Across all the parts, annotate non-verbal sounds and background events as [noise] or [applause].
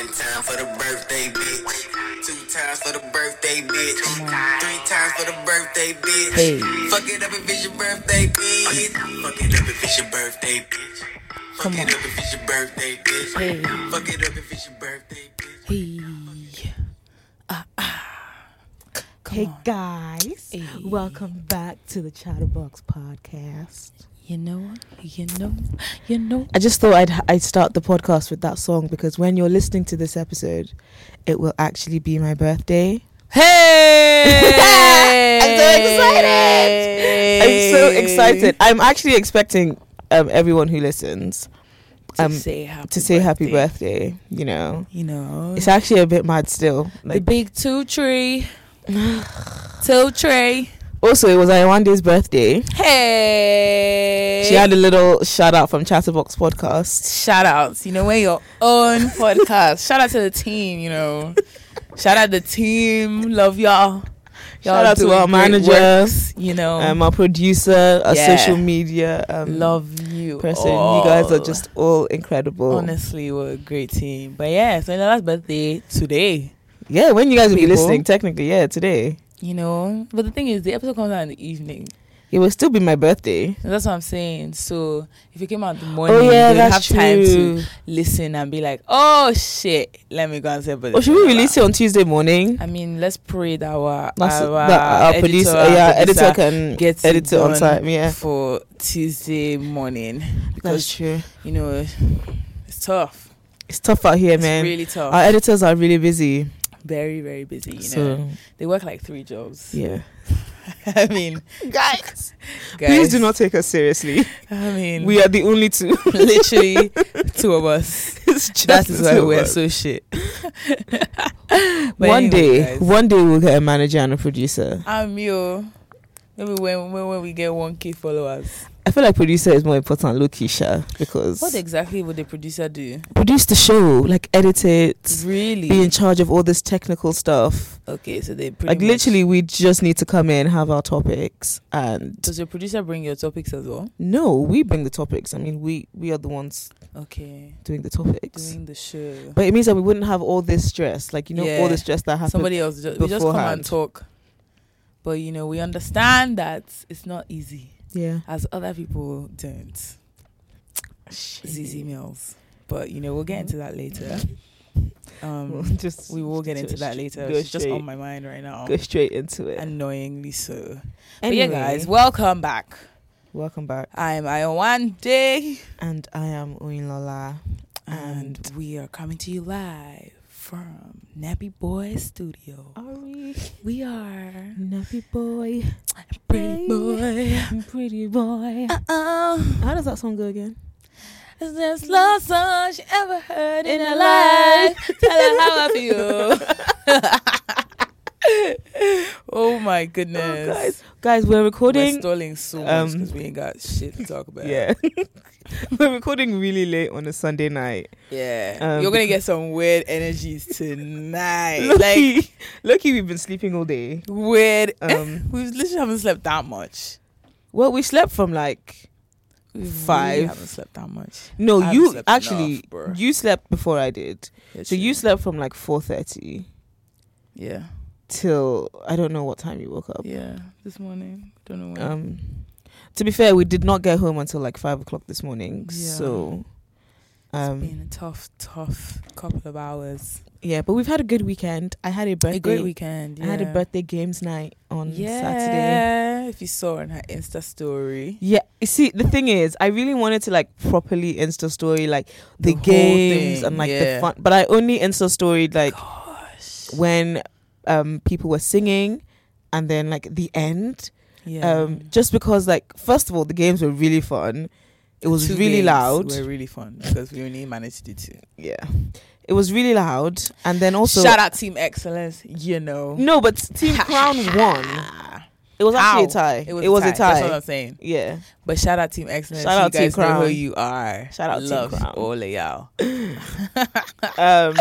One time for the birthday, bitch. Two times for the birthday, bitch. Three times for the birthday, bitch. Hey. Fuck it up if it's your birthday, bitch. Fuck it up if it's your birthday, bitch. Fuck Come it on. up if it's your birthday, bitch. Hey. Fuck it up if it's your birthday, bitch. Hey. Ah, ah. Come Hey on. guys, Hey. welcome back to the Chatterbox podcast. You know, you know, you know. I just thought I'd I'd start the podcast with that song because when you're listening to this episode, it will actually be my birthday. Hey! [laughs] I'm so excited! I'm so excited. I'm actually expecting um, everyone who listens to um, say happy to say happy birthday. You know, You know, it's actually a bit mad still. the big two tree, [sighs] two tree. Also, it was Iwande's birthday. Hey, She had a little shout out from Chatterbox podcast. shout outs. You know, when your own [laughs] podcast. Shout out to the team. You know, shout out the team. Love y'all. Y'all Shout out to our great manager, works, you know, um, our producer, our Yeah. social media um, love you. person. You guys are just all incredible. honestly we're a great team. But yeah, so Lala's birthday today. Yeah, when you guys will be listening, technically, yeah, today. You know, but the thing is, the episode comes out in the evening. It will still be my birthday. That's what I'm saying. So if you came out in the oh, morning, oh yeah, that's have time to listen and be like, "Oh shit, let me go and say." birthday oh, Or should we release it on Tuesday morning? I mean, let's pray that our That's our, that our editor, producer, our yeah, producer editor can get edit it on time. Yeah, for Tuesday morning that's because true. you know it's tough. It's tough out here, It's man. really tough. Our editors are really busy. Very very busy. You so know, they work like three jobs. yeah, [laughs] I mean, guys, guys, please do not take us seriously. [laughs] I mean, We are the only two. [laughs] literally two of us. It's just That why we're us. so shit. One anyway, day, guys, one day we'll get a manager and a producer. I'm you. Maybe when, when when we get one k followers. I feel like producer is more important, low Keisha, because What exactly would the producer do? produce the show, like edit it, Really? be in charge of all this technical stuff. okay, so they Like literally, we just need to come in, have our topics, and Does your producer bring your topics as well? no, we bring the topics. I mean, we we are the ones Okay, doing the topics. doing the show. but it means that we wouldn't have all this stress, like you know, Yeah. all the stress that happens. Somebody else, just, we just come and talk. But you know, we understand that it's not easy, yeah, as other people don't. ZZ Mills. But you know, we'll get into that later. [laughs] Um, We'll just we will get into that later. It's just on my mind right now. go straight into it. Annoyingly so. But anyway, yeah, guys, welcome back. welcome back, I'm Iwan Day, and I am Oyinlola. and we are coming to you live from Nappy Boy Studio. Are we We are nappy boy, Pretty Boy. pretty boy? Uh oh, How does that song go again? is there slow song she ever heard in her life? Tell her how I feel. [laughs] oh my goodness. Oh, guys, guys, we're recording. We're stalling so much because we ain't got shit to talk about. Yeah, [laughs] we're recording really late on a Sunday night. Yeah. Um, You're gonna get some weird energies tonight. like Lucky, lucky, we've been sleeping all day. weird Um, we literally haven't slept that much. well, we slept from like We really Five. haven't slept that much. no, I you actually enough, you slept before I did. So you slept from like four thirty Yeah. Till I don't know what time you woke up. Yeah. This morning. Don't know when. Um, to be fair, we did not get home until like five o'clock this morning. Yeah. So, it's been a tough, tough couple of hours. yeah, but we've had a good weekend. I had a birthday. A great weekend. I had a birthday games night on yeah. Saturday. Yeah, if you saw on her Insta story. Yeah, you see, the thing is, I really wanted to like properly Insta story like the, The games and like yeah. the fun, but I only Insta storied like Gosh. when um people were singing, and then like the end. Yeah. Um, just because like first of all, the games were really fun. It was Two really loud. Were really fun because we only managed to do two. Yeah, it was really loud, and then also Shout out Team Excellence. You know. no, but Team [laughs] Crown won. It was actually a tie. It was, a That's tie. what I'm saying. Yeah. But shout out Team Excellence. Shout you out Team Crown. know who you are. Shout out Team Crown. all of y'all. [laughs] [laughs] Um,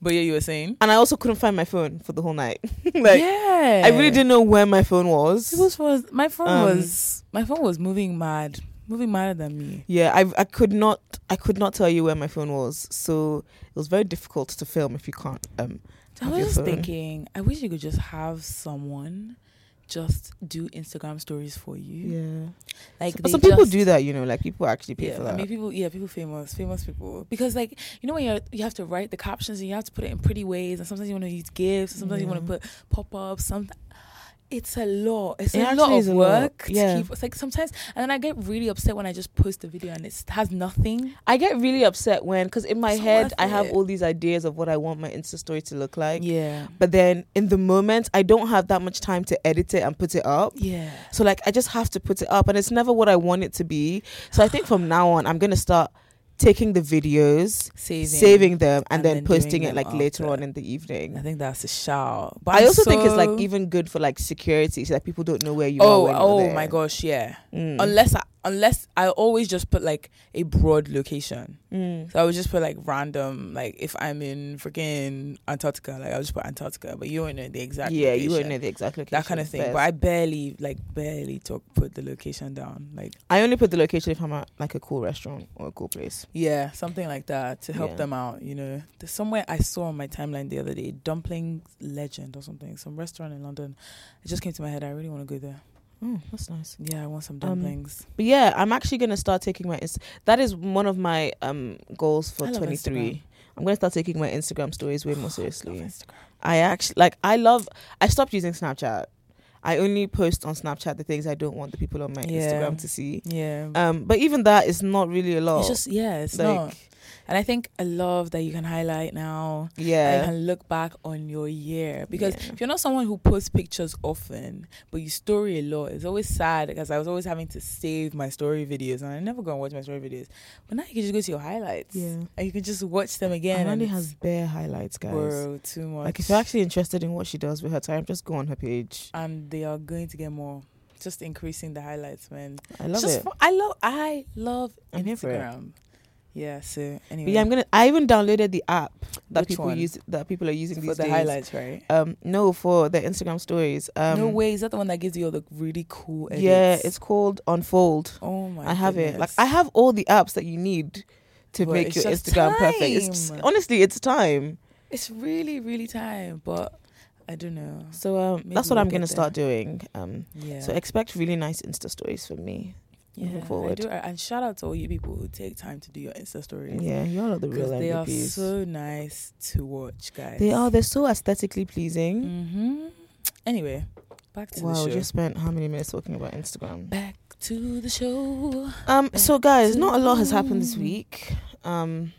But yeah, you were saying. and I also couldn't find my phone for the whole night. [laughs] like yeah, I really didn't know where my phone was. It was was my phone Um, was my phone was moving mad moving madder than me. Yeah, I I could not I could not tell you where my phone was, so it was very difficult to film if you can't. Um, I was just phone. thinking, I wish you could just have someone just do Instagram stories for you. yeah, Like but some people do that. You know, like people actually pay yeah, for that. I mean, people, yeah, people famous, famous people. Because like you know when you you have to write the captions and you have to put it in pretty ways, and sometimes you want to use gifs, and sometimes you want to put pop ups. Some, it's a lot. It's It a lot of lot, work. to yeah. keep, it's like sometimes, and then I get really upset when I just post a video and it has nothing. I get really upset when, because in my It's head I have all these ideas of what I want my Insta story to look like. Yeah, But then in the moment, I don't have that much time to edit it and put it up. yeah. So like I just have to put it up and it's never what I want it to be. So I think from now on I'm gonna start taking the videos, Saving, saving them and, and then, then posting it like later after. on in the evening. I think that's a shout. But I I'm also think it's like even good for like security so that people don't know where you are. Oh, when you're oh my gosh, yeah. Mm. Unless I, unless I always just put like a broad location. Mm. So I would just put like random, like if I'm in freaking Antarctica, like I'll just put Antarctica, but you won't know the exact. Yeah, you won't know the exact location. that kind of thing. But I barely, like, barely talk put the location down. Like, I only put the location if I'm at like a cool restaurant or a cool place. yeah, something like that to help Yeah. them out. You know, there's somewhere I saw on my timeline the other day, Dumpling Legend or something, some restaurant in London. It just came to my head. I really want to go there. Oh, that's nice. Yeah, I want some Um, dumplings. But yeah, I'm actually gonna start taking my. Inst- that is one of my um goals for 23. Instagram. I'm gonna start taking my Instagram stories way more [gasps] seriously. Instagram. I actually like. I love. I stopped using Snapchat. I only post on Snapchat the things I don't want the people on my Yeah. Instagram to see. Yeah. Um, but even that is not really a lot. It's just yeah, it's like, not. And I think I love that you can highlight now. and you can look back on your year because Yeah. if you're not someone who posts pictures often, but you story a lot, it's always sad because I was always having to save my story videos and I never go and watch my story videos. But now you can just go to your highlights, yeah. and you can just watch them again. Amanda and has bare highlights, guys. bro too much. Like if you're actually interested in what she does with her time, just go on her page. and they are going to get more. Just increasing the highlights, man. I love just it. fu- I love. I love I'm here for it. Instagram. Yeah. So anyway, But yeah, I'm gonna. I even downloaded the app that Which people one? use. That people are using for these the days. highlights, right? Um, no, for the Instagram stories. Um, no way. Is that the one that gives you all the really cool edits? Yeah, it's called Unfold. Oh my. I have it. Like. I have all the apps that you need to But make your just Instagram perfect. It's time. honestly, it's time. It's really, really time, but I don't know. So um, that's what we'll I'm gonna there. start doing. Um, Yeah. so expect really nice Insta stories from me. Yeah, moving I forward. do, and shout out to all you people who take time to do your Insta stories. Yeah, you're all of the real they are so nice to watch, guys. they are. They're so aesthetically pleasing. Mm-hmm. Anyway, back to wow, the we show. just spent how many minutes talking about Instagram? Back to the show. Um, so guys, not a lot has happened this week. Um,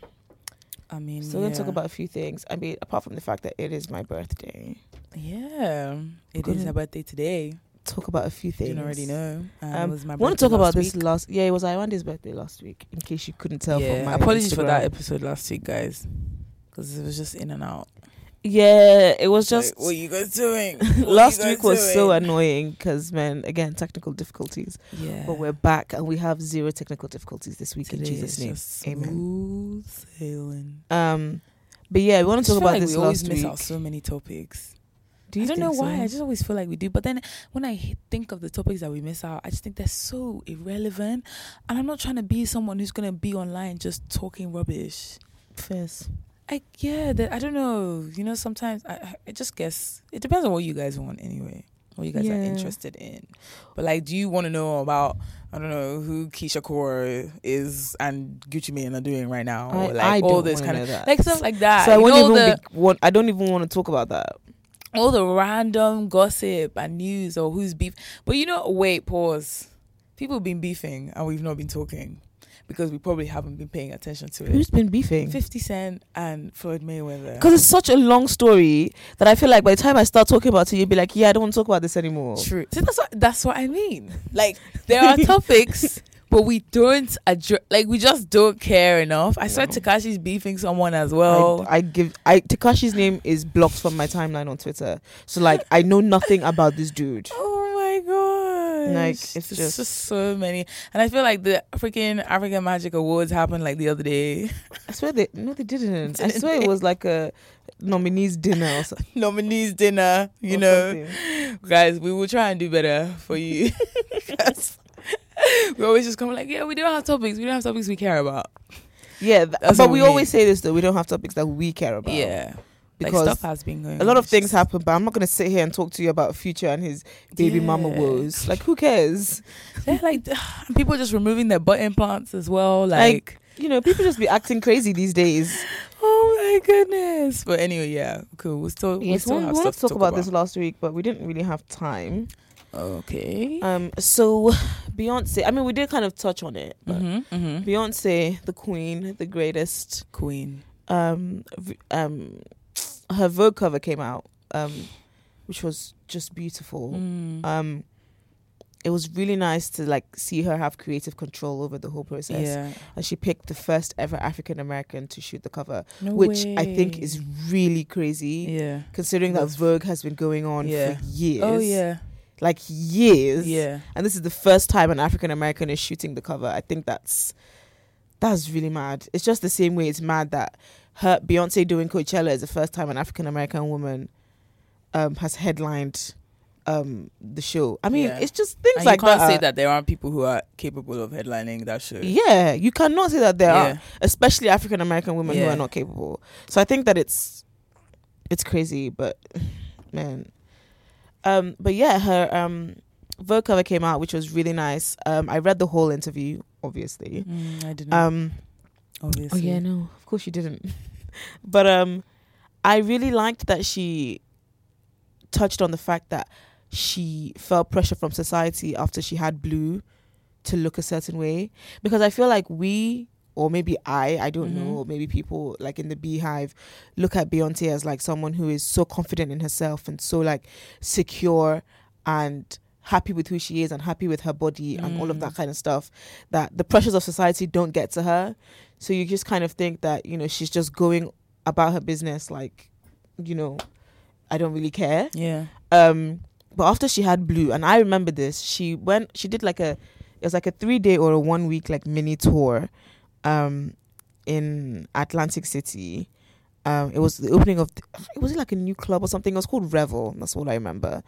I mean, so we're gonna talk about a few things. I mean, apart from the fact that it is my birthday, Yeah, it is her birthday today. Talk about a few You things. didn't already know. Um, Um, was my I want to talk about last this last. Yeah, it was Iwande's birthday last week. In case you couldn't tell yeah, from my apologies for that episode last week, guys, because it was just in and out. Yeah, it was Just just what you guys doing? [laughs] Last guys week was so annoying because man, again, technical difficulties. Yeah, But we're back and we have zero technical difficulties this week in Jesus' name. Amen. Smooth sailing. Um, but yeah, we want to talk about like this we always last miss week. out so many topics. Do I you don't know why. so? I just always feel like we do. But then when I think of the topics that we miss out, I just think they're so irrelevant. And I'm not trying to be someone who's gonna be online just talking rubbish. First. I yeah, that, I don't know. You know, sometimes I, I- I just guess it depends on what you guys want anyway. What you guys are interested in. But like, do you want to know about I don't know who Keyshia Ka'oir is and Gucci Mane are doing right now, I, or like I all this kind of that. like stuff like that. so I You won't know, even the, be, want, I don't even want to talk about that. All the random gossip and news or who's beef. But you know, wait, pause. People have been beefing and we've not been talking because we probably haven't been paying attention to it. Who's been beefing? 50 Cent and Floyd Mayweather. Because it's such a long story that I feel like by the time I start talking about it, you'll be like, yeah, I don't want to talk about this anymore. True. See, that's what that's what I mean. Like there are [laughs] topics, but we don't address. Like we just don't care enough. I saw No. Tekashi's beefing someone as well. I, I give I Tekashi's name is blocked from my timeline on Twitter, so like I know nothing about this dude. [laughs] oh my god! Like, it's just, just- so many, and I feel like the freaking African Magic Awards happened like the other day. [laughs] I swear they no they didn't. I Didn't swear they? it was like a nominees dinner or, [laughs] so, Nominees dinner, you or know, something. guys. We will try and do better for you. [laughs] we always just come like, yeah, we don't have topics. We don't have topics we care about. Yeah, th- That's but what we we always say this though. We don't have topics that we care about. Yeah, like because stuff has been going. a lot on. of It's things just- happen. But I'm not gonna sit here and talk to you about Future and his baby mama Yeah. woes. Like, who cares? They're like people just removing their butt implants as well. Like- You know, people just be acting crazy these days. [laughs] oh my goodness. But anyway, yeah, cool. We still we Yes, still we have wanted stuff to talk about, this last week, but we didn't really have time. Okay. Um, so Beyonce. I mean, we did kind of touch on it. But Mm-hmm, mm-hmm. Beyonce, the queen, the greatest. Queen. Um, um, her Vogue cover came out, um, which was just beautiful. Mm. Um, it was really nice to like see her have creative control over the whole process. yeah. And she picked the first ever African American to shoot the cover, No which I think is really crazy. yeah. Considering that Vogue has been going on Yeah. for years. Oh yeah. Like years. Yeah. And this is the first time an African American is shooting the cover. I think that's that's really mad. It's just the same way it's mad that her Beyonce doing Coachella is the first time an African American woman um has headlined um the show. I mean, Yeah. it's just things And like you can't that. say are- that there aren't people who are capable of headlining that show. Yeah, you cannot say that there Yeah. are, especially African American women who are not capable. So I think that it's it's crazy, but [sighs] man, um, but yeah, her um Vogue cover came out, which was really nice. Um, I read the whole interview, obviously. Mm, I didn't. Um, oh yeah, no, of course you didn't. [laughs] but um, I really liked that she touched on the fact that she felt pressure from society after she had blue to look a certain way because I feel like we or maybe I I don't Mhm. know maybe people like in the BeyHive look at Beyonce as like someone who is so confident in herself and so like secure and happy with who she is and happy with her body and all of Mm. that kind of stuff that the pressures of society don't get to her so you just kind of think that you know she's just going about her business like you know I don't really care Yeah. um but after she had blue and i remember this she went she did like a it was like a three day or a one week like mini tour um in atlantic city um it was the opening of it was like a new club or something it was called revel that's all i remember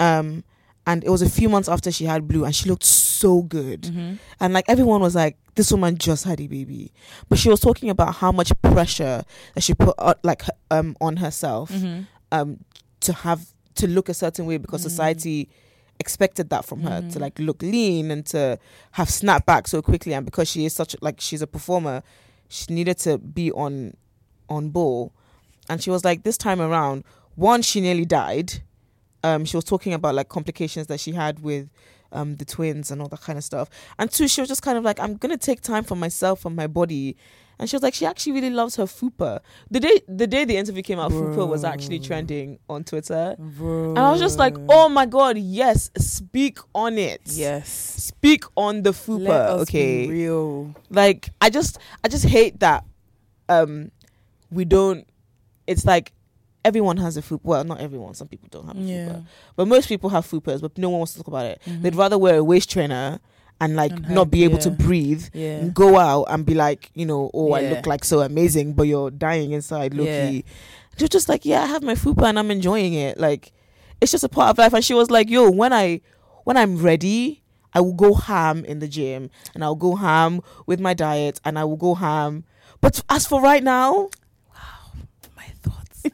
um and it was a few months after she had blue and she looked so good Mm-hmm. and like everyone was like this woman just had a baby but she was talking about how much pressure that she put uh, like um on herself Mm-hmm. um to have to look a certain way because Mm. society expected that from her to Mhm. like look lean and to have snap back so quickly. And because she is such like she's a performer she needed to be on on ball. And she was like this time around one she nearly died. Um she was talking about like complications that she had with um the twins and all that kind of stuff. And two she was just kind of like i'm gonna take time for myself and my body and she was like she actually really loves her fupa the day the day the interview came out fupa was actually trending on twitter Bro. and i was just like oh my god yes speak on it yes. speak on the fupa okay real. like i just i just hate that um we don't it's like everyone has a fupa well not everyone some people don't have a Yeah. fupa but most people have fupas but no one wants to talk about it Mhm. they'd rather wear a waist trainer and like And not be able to breathe Yeah. go out and be like you know oh i look like so amazing but you're dying inside Yeah. you're just like yeah i have my fupa and i'm enjoying it. Like it's just a part of life. And she was like yo when i when i'm ready i will go ham in the gym and i'll go ham with my diet and i will go ham. But as for right now wow, My thoughts.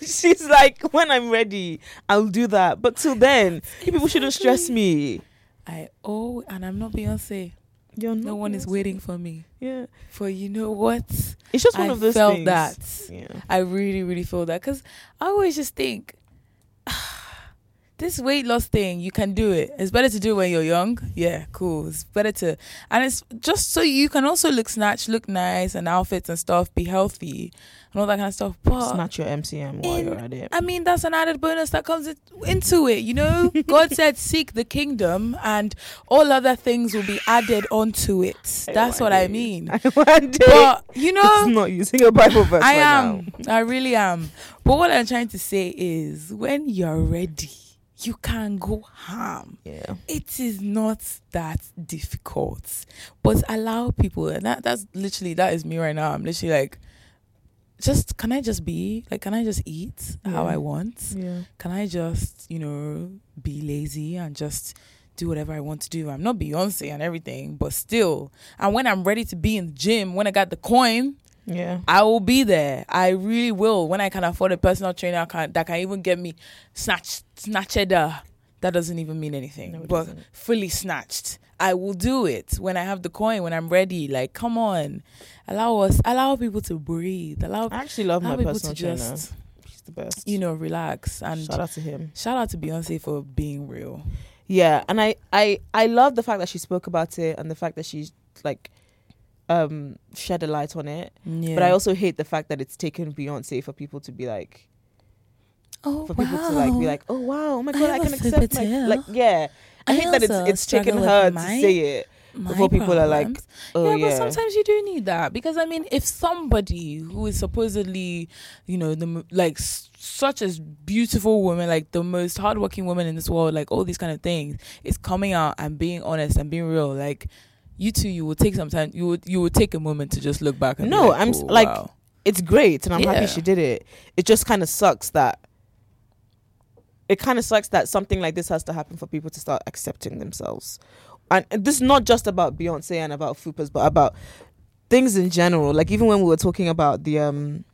[laughs] she's like when i'm ready i'll do that. But till then people shouldn't stress me I oh, and I'm not Beyonce. you're No one is waiting for me. yeah For you know what? it's just one I of those felt things. that. yeah I really, really feel that because I always just think this weight loss thing, you can do it. It's better to do it when you're young. Yeah, cool. It's better to, and it's just so you can also look snatch, look nice, and outfits and stuff, be healthy, and all that kind of stuff. But snatch your mcm while in- you're at it I mean, that's an added bonus that comes into it, you know? God said, [laughs] seek the kingdom, and all other things will be added onto it. That's what I mean. [laughs] day But, you know, it's not using a bible verse I right am. now. I really am. But what I'm trying to say is when you're ready, you can go ham. yeah It is not that difficult. But allow people and that that's literally that is me right now. I'm literally like just can I just be like can I just eat how I want? yeah Can I just, you know, be lazy and just do whatever I want to do. I'm not Beyonce and everything, but still. And when I'm ready to be in the gym, when I got the coin, Yeah. I will be there. I really will. When I can afford a personal trainer can, that can even get me snatched, snatched. uh, That doesn't even mean anything. No, but doesn't. fully snatched. I will do it when I have the coin, when I'm ready. Like, come on. Allow us, allow people to breathe. Allow, I actually love my personal trainer. just, She's the best. you know, relax. And Shout out to him. shout out to Beyonce for being real. Yeah, and I I I love the fact that she spoke about it and the fact that she's like um shed a light on it. Yeah. But I also hate the fact that it's taken Beyonce for people to be like oh, for people to like be like, "Oh wow, oh my god, I, have can accept my like yeah." I, I hate that it's it's taken her to my- say it before people are like, "Oh yeah, yeah." but sometimes you do need that because I mean, if somebody who is supposedly, you know, the like such as beautiful woman, like the most hardworking woman in this world, like all these kind of things, is coming out and being honest and being real, like. You too, you will take some time. You would, you would take a moment to just look back. And No, like, I'm oh, like- wow. it's great and I'm Yeah. happy she did it. It just kind of sucks that it kind of sucks that something like this has to happen for people to start accepting themselves. And this is not just about Beyonce and about Fupas, but about things in general. Like even when we were talking about the um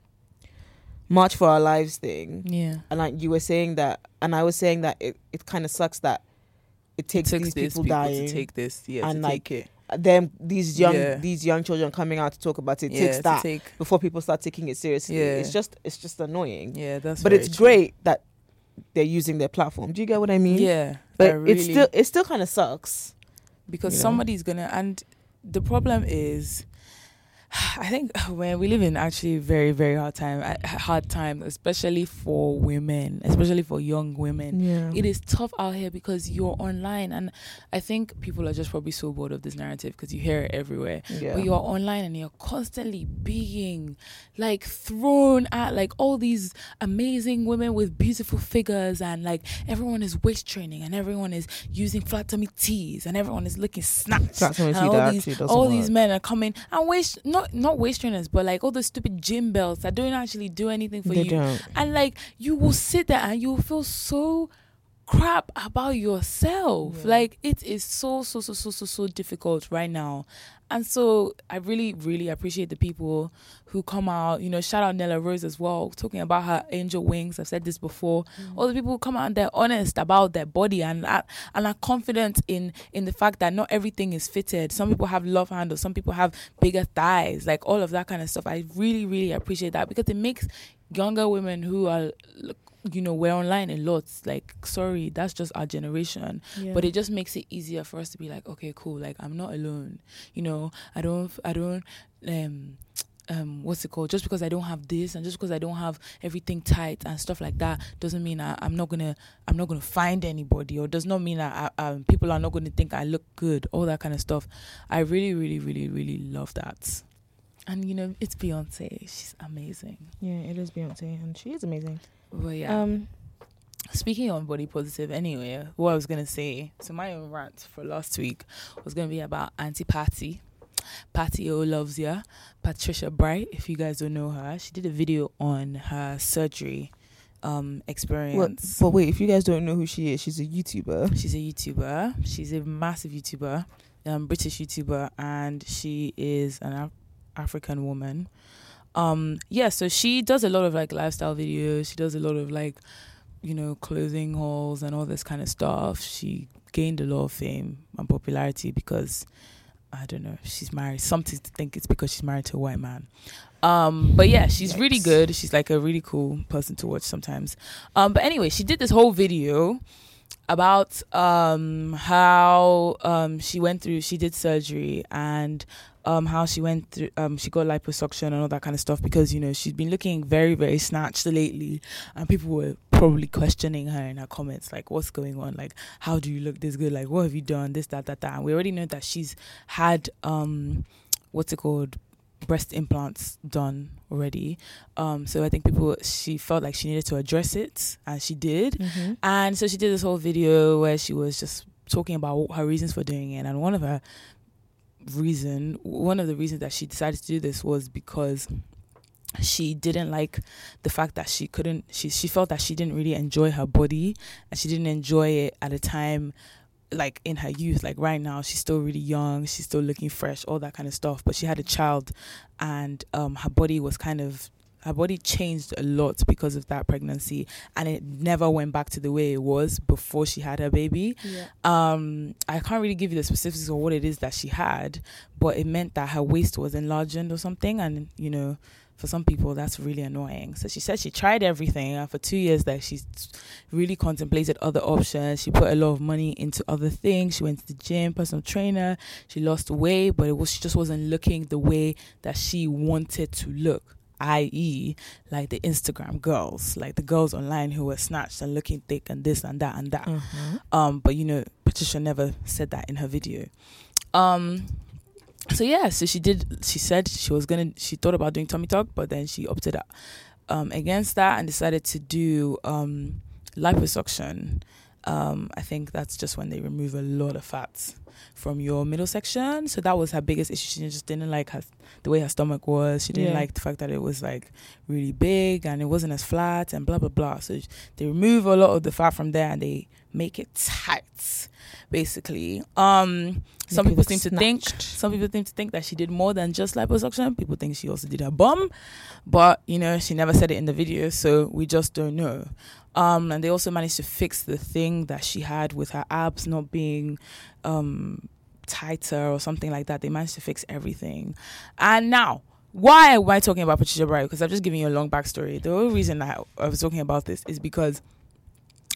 March for Our Lives thing, yeah, and like you were saying that, and I was saying that it, it kind of sucks that it takes It these this people, dying, to take this, yeah, and to like, take it, them these young Yeah. these young children coming out to talk about it. yeah, takes that take, before people start taking it seriously. Yeah. It's just it's just annoying. yeah, that's. but it's true. great that they're using their platform. Do you get what I mean? Yeah, But I it's still it still kind of sucks. because you know? somebody's gonna and the problem is [sighs] I think [sighs] when we live in actually very very hard time hard time especially for women especially for young women Yeah. it is tough out here because you're online and I think people are just probably so bored of this narrative because you hear it everywhere yeah. but you're online and you're constantly being like thrown at like all these amazing women with beautiful figures and like everyone is waist training and everyone is using flat tummy tees and everyone is looking snatched Flat tummy tea all these all these men are coming and waist not not waist trainers but like all the stupid gym belts that don't actually do anything for they you don't. and like you will sit there and you will feel so crap about yourself. Yeah. like it is so so so so so so difficult right now. And so i really really appreciate the people who come out. You know shout out nella rose as well talking about her angel wings. I've said this before. Mm. All the people who come out and they're honest about their body and and are confident in in the fact that not everything is fitted. Some people have love handles. Some people have bigger thighs like all of that kind of stuff. I really really appreciate that because it makes younger women who are you know we're online a lot. Like sorry that's just our generation. But it just makes it easier for us to be like okay cool like i'm not alone. You know i don't i don't um um what's it called? Just because i don't have this and just because i don't have everything tight and stuff like that doesn't mean I, i'm not gonna i'm not gonna find anybody or does not mean that I, um, people are not gonna think i look good all that kind of stuff. I really really really really love that. And you know it's beyonce. She's amazing. Yeah, it is Beyonce and she is amazing. But yeah Um Speaking on body positive, anyway, what I was gonna say, so my own rant for last week was gonna be about Auntie Patty. Patty O loves ya. Patricia Bright, if you guys don't know her, she did a video on her surgery um experience. but wait, if you guys don't know who she is, she's a YouTuber. She's a YouTuber. She's a massive YouTuber, um, British YouTuber, and she is an Af- African woman. Um, yeah, so she does a lot of like lifestyle videos. She does a lot of like, you know, clothing hauls and all this kind of stuff. She gained a lot of fame and popularity because I don't know, she's married. Something to think it's because she's married to a white man. Um, but yeah, she's really good. She's like a really cool person to watch sometimes. Um, but anyway, she did this whole video about um how um she went through she did surgery and um how she went through um she got liposuction and all that kind of stuff because you know she's been looking very very snatched lately. And people were probably questioning her in her comments like what's going on? Like how do you look this good? Like what have you done? This that that that. And we already know that she's had um what's it called? Breast implants done already. Um so i think people she felt like she needed to address it and she did. Mm-hmm. and so she did this whole video where she was just talking about her reasons for doing it. And one of her reason, one of the reasons that she decided to do this was because she didn't like the fact that she couldn't she she felt that she didn't really enjoy her body and she didn't enjoy it at a time like in her youth, like right now, she's still really young, she's still looking fresh, all that kind of stuff. But she had a child, and um, her body was kind of her body changed a lot because of that pregnancy and it never went back to the way it was before she had her baby. Yeah. um i can't really give you the specifics of what it is that she had but it meant that her waist was enlarged or something and you know for some people that's really annoying. So she said she tried everything and for two years there she really contemplated other options. She put a lot of money into other things. She went to the gym personal trainer. She lost weight but it was she just wasn't looking the way that she wanted to look i.e., like the Instagram girls, like the girls online who were snatched and looking thick and this and that and that. Mhm. Um, but you know, Patricia never said that in her video. Um, so yeah, so she did. She said she was gonna. She thought about doing tummy tuck, but then she opted out, um against that and decided to do um liposuction. Um, I think that's just when they remove a lot of fats from your middle section. So that was her biggest issue. She just didn't like her the way her stomach was. She didn't Yeah. like the fact that it was like really big and it wasn't as flat and blah blah blah. So they remove a lot of the fat from there and they make it tight, basically. Um, some people seem to think some people seem to think that she did more than just liposuction. People think she also did her bum, but you know she never said it in the video, so we just don't know. Um, and they also managed to fix the thing that she had with her abs not being um, tighter or something like that. They managed to fix everything. And now, why am I talking about Patricia Bright? Because I'm just giving you a long backstory. The only reason I was talking about this is because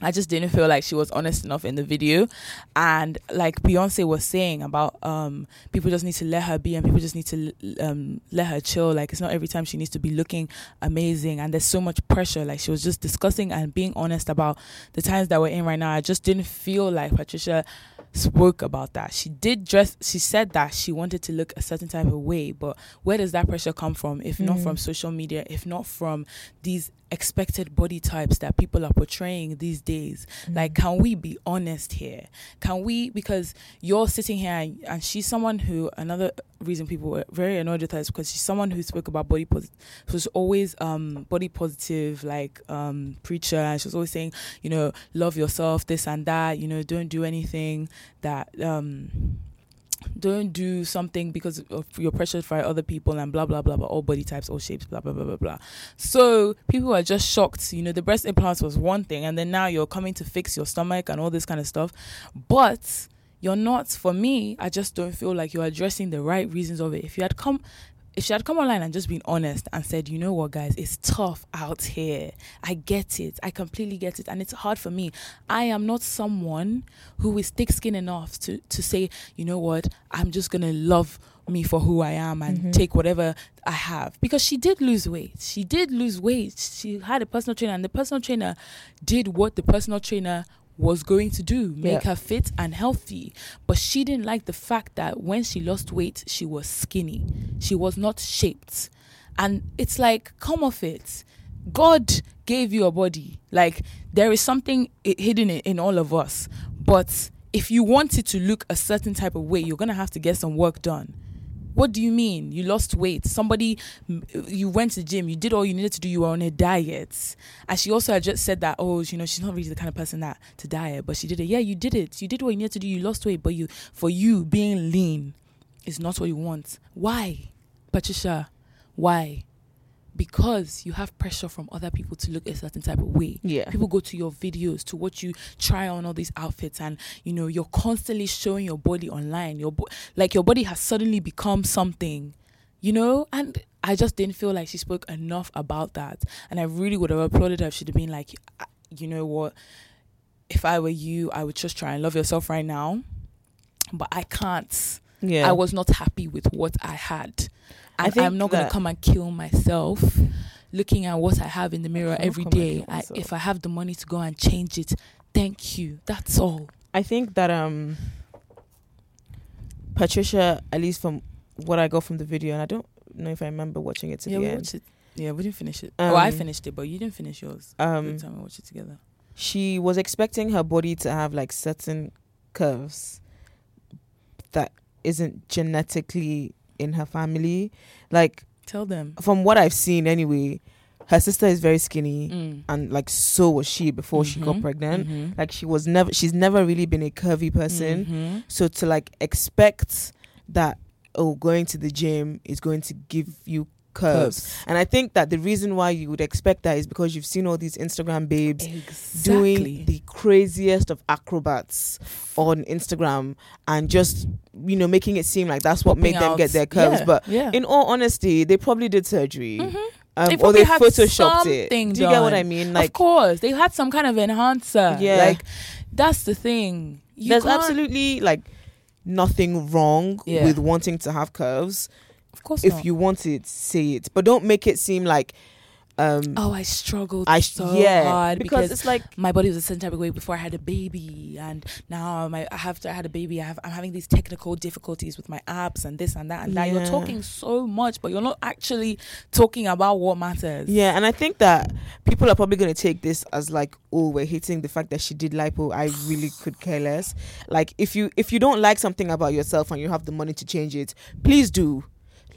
I just didn't feel like she was honest enough in the video. And like Beyonce was saying about um, people just need to let her be and people just need to um, let her chill. Like it's not every time she needs to be looking amazing and there's so much pressure. Like she was just discussing and being honest about the times that we're in right now. I just didn't feel like Patricia spoke about that. She did dress she said that she wanted to look a certain type of way, but where does that pressure come from if not Mm. from social media, if not from these expected body types that people are portraying these days? Like can we be honest here? Can we because you're sitting here and, and she's someone who another reason people were very annoyed with her is because she's someone who spoke about body positive was always um body positive like um preacher and she was always saying you know love yourself this and that you know don't do anything that um don't do something because of you're pressured by other people and blah blah blah blah all body types all shapes blah blah blah blah blah. So people are just shocked you know the breast implants was one thing and then now you're coming to fix your stomach and all this kind of stuff. But you're not for me i just don't feel like you're addressing the right reasons of it. If you had come if she had come online and just been honest and said, you know what, guys, it's tough out here. I get it. I completely get it. And it's hard for me. I am not someone who is thick skinned enough to, to say, you know what, I'm just going to love me for who I am and Mhm. take whatever I have. Because she did lose weight. She did lose weight. She had a personal trainer, and the personal trainer did what the personal trainer was going to do make Yeah. her fit and healthy. But she didn't like the fact that when she lost weight, she was skinny. She was not shaped. And it's like, come off it. God gave you a body. Like, there is something hidden in, in all of us. But if you want it to look a certain type of way, you're going to have to get some work done. What do you mean? You lost weight. Somebody, you went to the gym. You did all you needed to do. You were on a diet. And she also had just said that, oh, you know, she's not really the kind of person that to diet, but she did it. Yeah, you did it. You did what you needed to do. You lost weight, but you, for you, being lean is not what you want. Why, Patricia? Why? Because you have pressure from other people to look a certain type of way. Yeah. people go to your videos to watch you try on all these outfits and you know you're constantly showing your body online. Your bo- like your body has suddenly become something you know? And i just didn't feel like she spoke enough about that. And i really would have applauded her if she'd have been like you know what? If i were you i would just try and love yourself right now. But i can't. Yeah. I was not happy with what I had. I think I'm not going to come and kill myself looking at what I have in the mirror every day. I, if I have the money to go and change it, thank you. That's all. I think that um Patricia, at least from what I got from the video, and I don't know if I remember watching it to yeah, the we end. watched it. Yeah, we didn't finish it. oh, I Um, finished it, but you didn't finish yours. Um, Every time we watched it together. she was expecting her body to have like certain curves that isn't genetically in her family. Like Tell them. from what I've seen anyway, her sister is very skinny, Mm. and like so was she before she got Mhm, pregnant. mhm, Like she was never, she's never really been a curvy person. mhm. So to like expect that oh going to the gym is going to give you curves. Curves. And I think that the reason why you would expect that is because you've seen all these Instagram babes Exactly. doing the craziest of acrobats on Instagram and just you know making it seem like that's what Popping made them out. get their curves. Yeah, But yeah. in all honesty, they probably did surgery. Mhm. Um, They or they had photoshopped it. Do you get what. I mean? Like, of course, they had some kind of enhancer. Yeah. like that's the thing. You there's absolutely like nothing wrong Yeah. with wanting to have curves. Of course, If not. you want it, say it. But don't make it seem like um Oh, I struggled I so yeah hard because, because, it's like my body was a certain type of way before I had a baby, and now my after I had a baby, I have, I'm having these technical difficulties with my abs and this and that and that. You're talking so much, but you're not actually talking about what matters. Yeah, and I think that people are probably going to take this as like, oh, we're hating the fact that she did lipo. I really could care less. Like, if you if you don't like something about yourself and you have the money to change it, please do.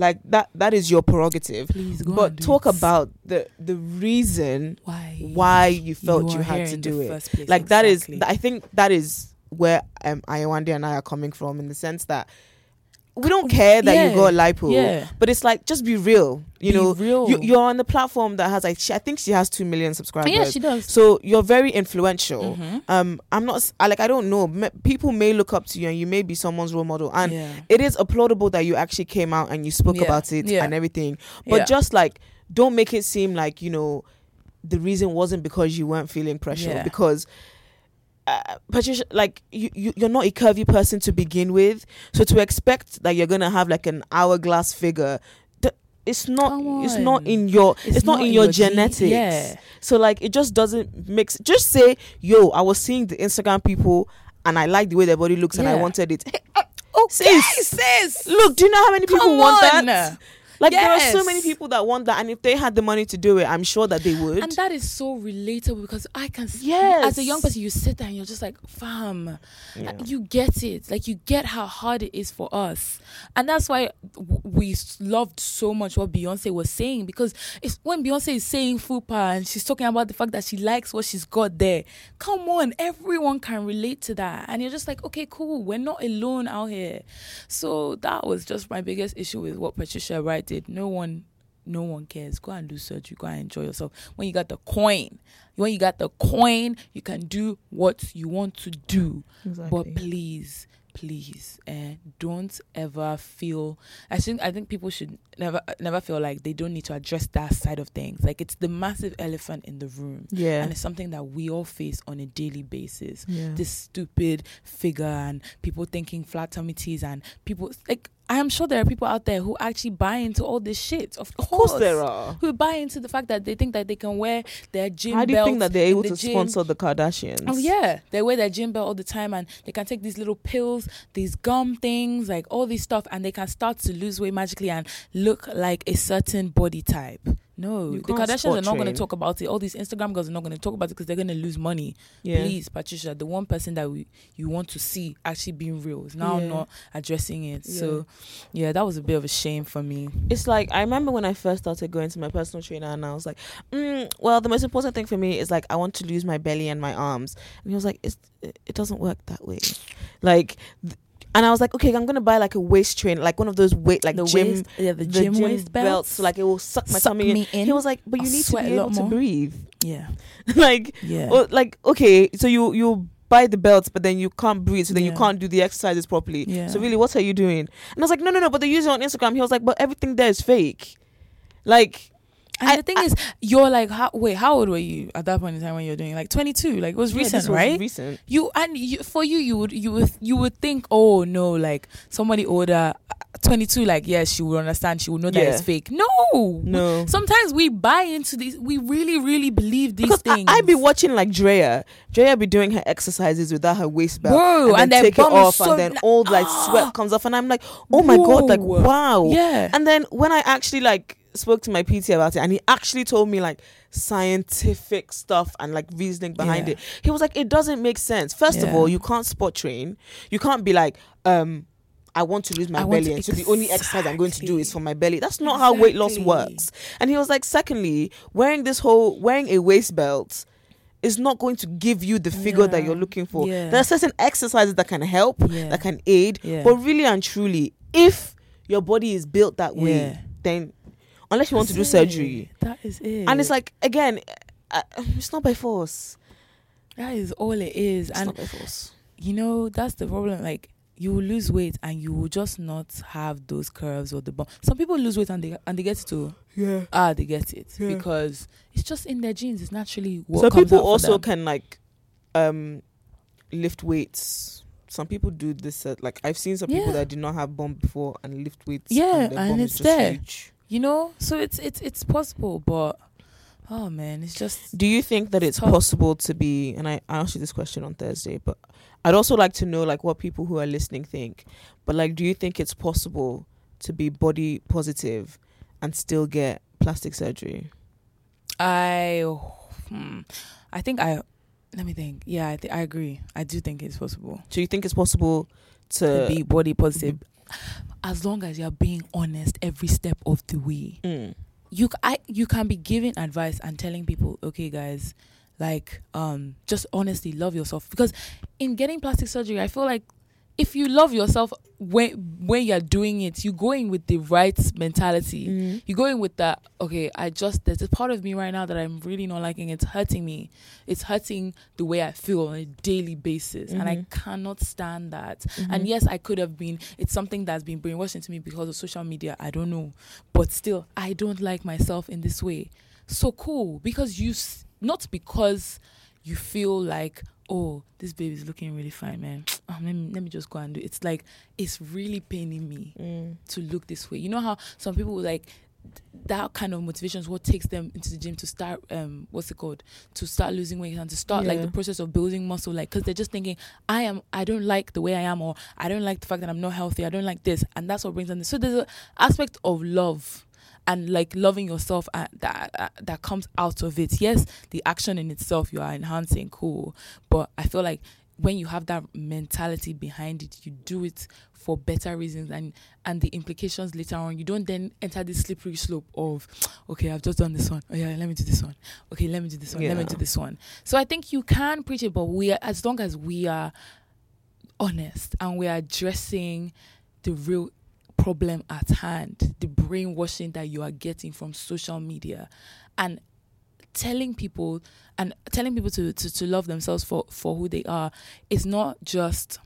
Like that that is your prerogative. please go. But talk it. about the the reason why why you felt you, are had to do it. Like that is I think that is where um Ayawande and I are coming from in the sense that we don't care that Yeah, you got lipo. yeah. But it's like just be real. You Be know, real. You, you're on the platform that has like she, I think she has two million subscribers. yeah, she does. so you're very influential. Mhm. Um, I'm not I, like I don't know. People may look up to you and you may be someone's role model, and yeah. it is applaudable that you actually came out and you spoke about it and everything. But just like don't make it seem like you know the reason wasn't because you weren't feeling pressure because. Uh, Patricia, like you, you, you're not a curvy person to begin with, so to expect that you're gonna have like an hourglass figure, th- it's not. It's not in your. It's, not, in your, gene- genetics. Yeah. So like it just doesn't mix. Just say, yo, I was seeing the Instagram people and I like the way their body looks and I wanted it. [laughs] Okay, Sis. sis. Look, do you know how many people want that? Like there are so many people that want that, and if they had the money to do it, I'm sure that they would. And that is so relatable because I can see Yes. as a young person, you sit there and you're just like, fam, Yeah. you get it. Like you get how hard it is for us, and that's why we loved so much what Beyonce was saying because it's when Beyonce is saying fupa and she's talking about the fact that she likes what she's got there. Come on, everyone can relate to that, and you're just like, okay, cool, we're not alone out here. So that was just my biggest issue with what Patricia Bright No one no one cares. Go and do surgery. Go and enjoy yourself. When you got the coin, when you got the coin, you can do what you want to do. But please, please, eh, don't ever feel. I think I think people should never never feel like they don't need to address that side of things. Like it's the massive elephant in the room, yeah, and it's something that we all face on a daily basis yeah. this stupid figure and people thinking flat tummy and people like I am sure there are people out there who actually buy into all this shit. Of of course, course there are. who buy into the fact that they think that they can wear their gym How do you think that they're able the to gym. sponsor the Kardashians? Oh yeah, they wear their gym belt all the time, and they can take these little pills, these gum things, like all this stuff, and they can start to lose weight magically and look like a certain body type. No, the Kardashians are not going to talk about it. All these Instagram girls are not going to talk about it because they're going to lose money. Yeah. Please, Patricia, the one person that we you want to see actually being real is now Yeah. not addressing it. So, yeah, that was a bit of a shame for me. It's like I remember when I first started going to my personal trainer, and I was like, mm, "Well, the most important thing for me is like I want to lose my belly and my arms." And he was like, it's, "It doesn't work that way." Like, th- and I was like, "Okay, I'm gonna buy like a waist train, like one of those weight like the gym." waist, yeah, the, gym, waist belts, so like it will suck my Suck tummy in. in. He was like, "But you I'll need to be a lot able to breathe." yeah, [laughs] like, yeah, or, like okay, so you you buy the belts, but then you can't breathe, so then you can't do the exercises properly. Yeah. So really, what are you doing? And I was like, no, no, no. But they use it on Instagram. He was like, but everything there is fake. Like, And I- the thing is, you're like, how, wait, how old were you at that point in time when you're doing like 22? Like it was yeah, recent, this was right? Recent. you and you, for you, you would you would you would think, oh no, like somebody older, uh, 22, like yes, she would understand, she would know that Yeah. it's fake. No, No. Sometimes we buy into these. We really, really believe these Because I, things. I be watching like Drea. Drea be doing her exercises without her waist belt. Whoa, and, and then their take it off, so and then all like Ah. sweat comes off, and I'm like, oh my god, like wow. yeah, And then when I actually like spoke to my PT about it, and he actually told me like scientific stuff and like reasoning behind Yeah. it. He was like, it doesn't make sense. First of all, you can't spot train. You can't be like, um, I want to lose my I belly, and so the only exercise I'm going to do is for my belly. That's not how weight loss works. And he was like, secondly, wearing this whole wearing a waist belt is not going to give you the figure that you're looking for. Yeah. There are certain exercises that can help, Yeah. that can aid, Yeah. but really and truly, if your body is built that way, Yeah. then unless you want to do That's surgery. That is it. and it's like again, uh, it's not by force. that is all it is. It's and not by force. you know that's the problem. Like you will lose weight and you will just not have those curves or the bump. Some people lose weight and they and they get it too. Yeah. Ah, they get it Yeah. because it's just in their genes. It's naturally what so comes people out also them. can like um lift weights some people do this uh, like i've seen some people that did not have bump before and lift weights Yeah, their and bum is it's just there. huge. You know. So it's it's it's possible, but oh man, it's just do you think that it's Tough. possible to be and I, I asked you this question on thursday but i'd also like to know like what people who are listening think but like do you think it's possible to be body positive and still get plastic surgery I hmm, I think I let me think. Yeah, I th- I agree. I do think it's possible do you think it's possible to to be body positive as long as you're being honest every step of the way. Mm. you I you can be giving advice and telling people, okay, guys, like um, just honestly love yourself because in getting plastic surgery, I feel like if you love yourself when when you're doing it, you go in with the right mentality. Mm. You go in with that. Okay, I just there's a part of me right now that I'm really not liking. It's hurting me. It's hurting the way I feel on a daily basis, and I Mhm. cannot stand that. Mm-hmm. And yes, I could have been. It's something that's been brainwashed into me because of social media. I don't know, but still, I don't like myself in this way. So cool because you, not because you feel like, oh, this baby's looking really fine, man. Oh, [tsk] let me let me just go and do. It. It's like it's really paining me Mm. to look this way. You know how some people like that kind of motivation is what takes them into the gym to start um what's it called to start losing weight and to start like the process of building muscle like because they're just thinking i am i don't like the way i am or i don't like the fact that i'm not healthy i don't like this and that's what brings them this. so there's an aspect of love and like loving yourself uh, that uh, that comes out of it. Yes the action in itself you are enhancing cool. But i feel like when you have that mentality behind it you do it for better reasons and and the implications later on. You don't then enter this slippery slope of [sniffs] okay i've just done this one. Oh yeah let me do this one. Okay let me do this one. Let me do this one. So i think you can preach it but we are as long as we are honest and we are addressing the real problem at hand the brainwashing that you are getting from social media and telling people and telling people to, to, to love themselves for, for who they are is not just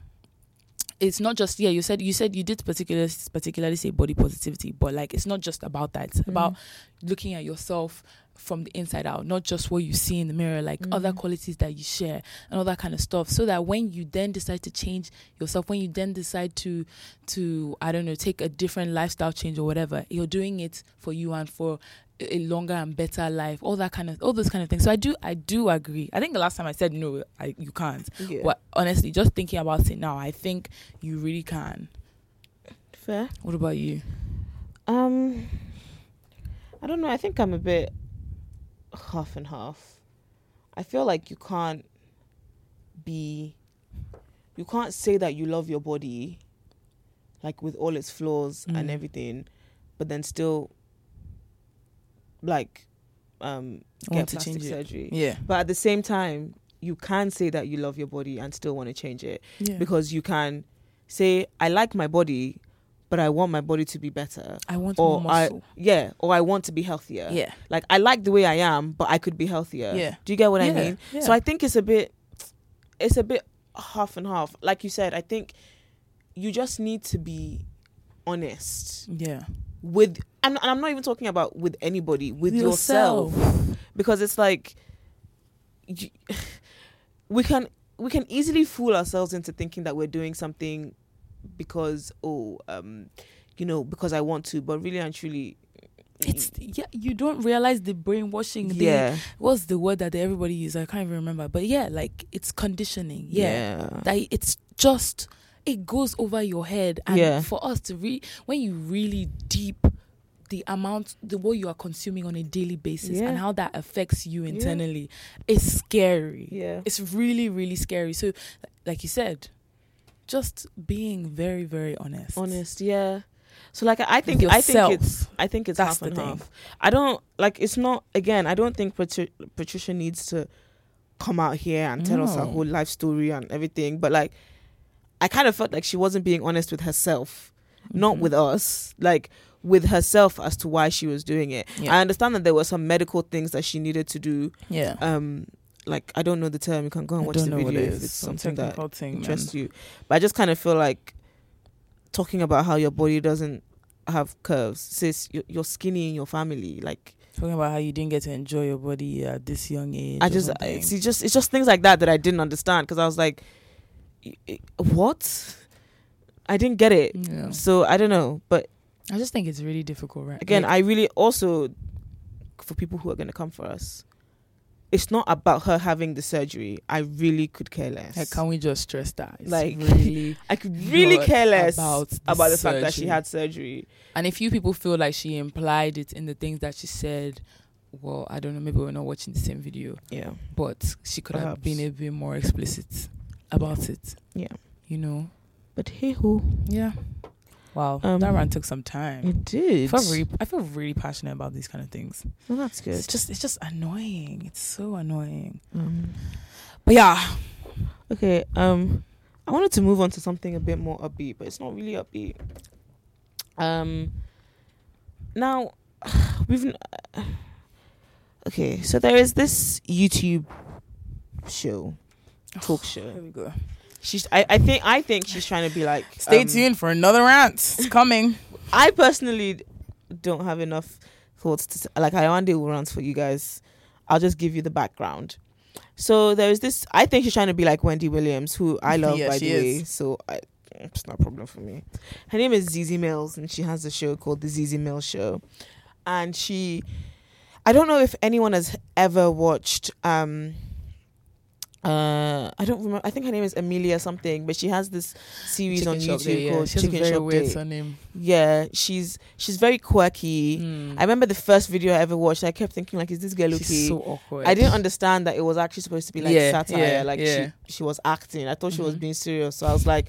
it's not just yeah you said you said you did particularly particularly say body positivity but like it's not just about that. It's about mm. looking at yourself from the inside out not just what you see in the mirror like other qualities that you share and all that kind of stuff. So that when you then decide to change yourself when you then decide to to i don't know take a different lifestyle change or whatever you're doing it for you and for a longer and better life all that kind of all those kind of things. So i do i do agree. I think the last time i said no I, you can't. Yeah. but honestly just thinking about it now i think you really can. Fair. What about you? Um, I don't know. I think I'm a bit half and half. I feel like you can't be, you can't say that you love your body, like with all its flaws and Mm. everything, but then still, like, um, I get want to plastic change it. surgery. yeah But at the same time, you can say that you love your body and still want to change it yeah because you can say, "I like my body." But I want my body to be better i want or more I muscle yeah, or I want to be healthier. yeah Like I like the way I am, but I could be healthier. Yeah. Do you get what I mean? yeah. So I think it's a bit it's a bit half and half. Like you said, I think you just need to be honest yeah with and, and I'm not even talking about with anybody, with yourself. Because it's like you, [sighs] we can we can easily fool ourselves into thinking that we're doing something because oh um you know because I want to, but really and truly it's yeah you don't realize the brainwashing the yeah. what's the word that everybody uses i can't even remember. But yeah like it's conditioning. Yeah, yeah. That it's just it goes over your head. And Yeah. for us to read when you really deep the amount the what you are consuming on a daily basis Yeah. and how that affects you internally is scary. Yeah. It's really really scary. So like you said just being very, very honest. honest yeah so like i think i think yourself. it's i think it's That's half and half i don't like it's not again i don't think Patri- patricia needs to come out here and tell us her whole life story and everything but like i kind of felt like she wasn't being honest with herself not Mhm. with us like with herself as to why she was doing it Yeah. i understand that there were some medical things that she needed to do Yeah. um like i don't know the term you can go and watch the video it if it's Some something that thing, man. interests you. But I just kind of feel like talking about how your body doesn't have curves. Sis, you're, you're skinny in your family. Like Talking about how you didn't get to enjoy your body at this young age. I just, it's just, it's just things like that that I didn't understand because I was like, "I- I- what? I didn't get it. Yeah. So I don't know. But I just think it's really difficult, right? again, Like, I really also for people who are going to come for us. It's not about her having the surgery. I really could care less. like, can we just stress that? It's Like, really. [laughs] I could really care less about about, the the fact that she had surgery. And if you people feel like she implied it in the things that she said, well, I don't know. Maybe we're not watching the same video, Yeah. but she could have been a bit more explicit about it. Yeah. You know. But hey ho. Yeah. Wow. Um, that run took some time. It did. I feel, really, I feel really passionate about these kind of things. well, that's good. It's just it's just annoying. It's so annoying. Um, But yeah, okay. Um, I wanted to move on to something a bit more upbeat, but it's not really upbeat. Um, now [sighs] we've. [sighs] Okay, so there is this YouTube show, talk [sighs] show. here we go. She's. I, I think. I think she's trying to be like. Stay um, tuned for another rant. It's [laughs] coming. I personally don't have enough thoughts to like. I one day will rant for you guys. I'll just give you the background. So there is this. I think she's trying to be like Wendy Williams, who I love Yeah, by the way. is. So I, it's not a problem for me. Her name is Zeze Millz, and she has a show called the Zeze Millz Show, and she. I don't know if anyone has ever watched. um uh, I don't remember. I think her name is Amelia something, but she has this series on Shop YouTube Day, yeah. called She Chicken Shop weird Day. surname. Yeah, she's she's very quirky. Mm. I remember the first video I ever watched. I kept thinking like, is this girl okay? So awkward. I didn't understand that it was actually supposed to be like Yeah, satire. yeah, like she she was acting. I thought she was Mhm. being serious. So I was like,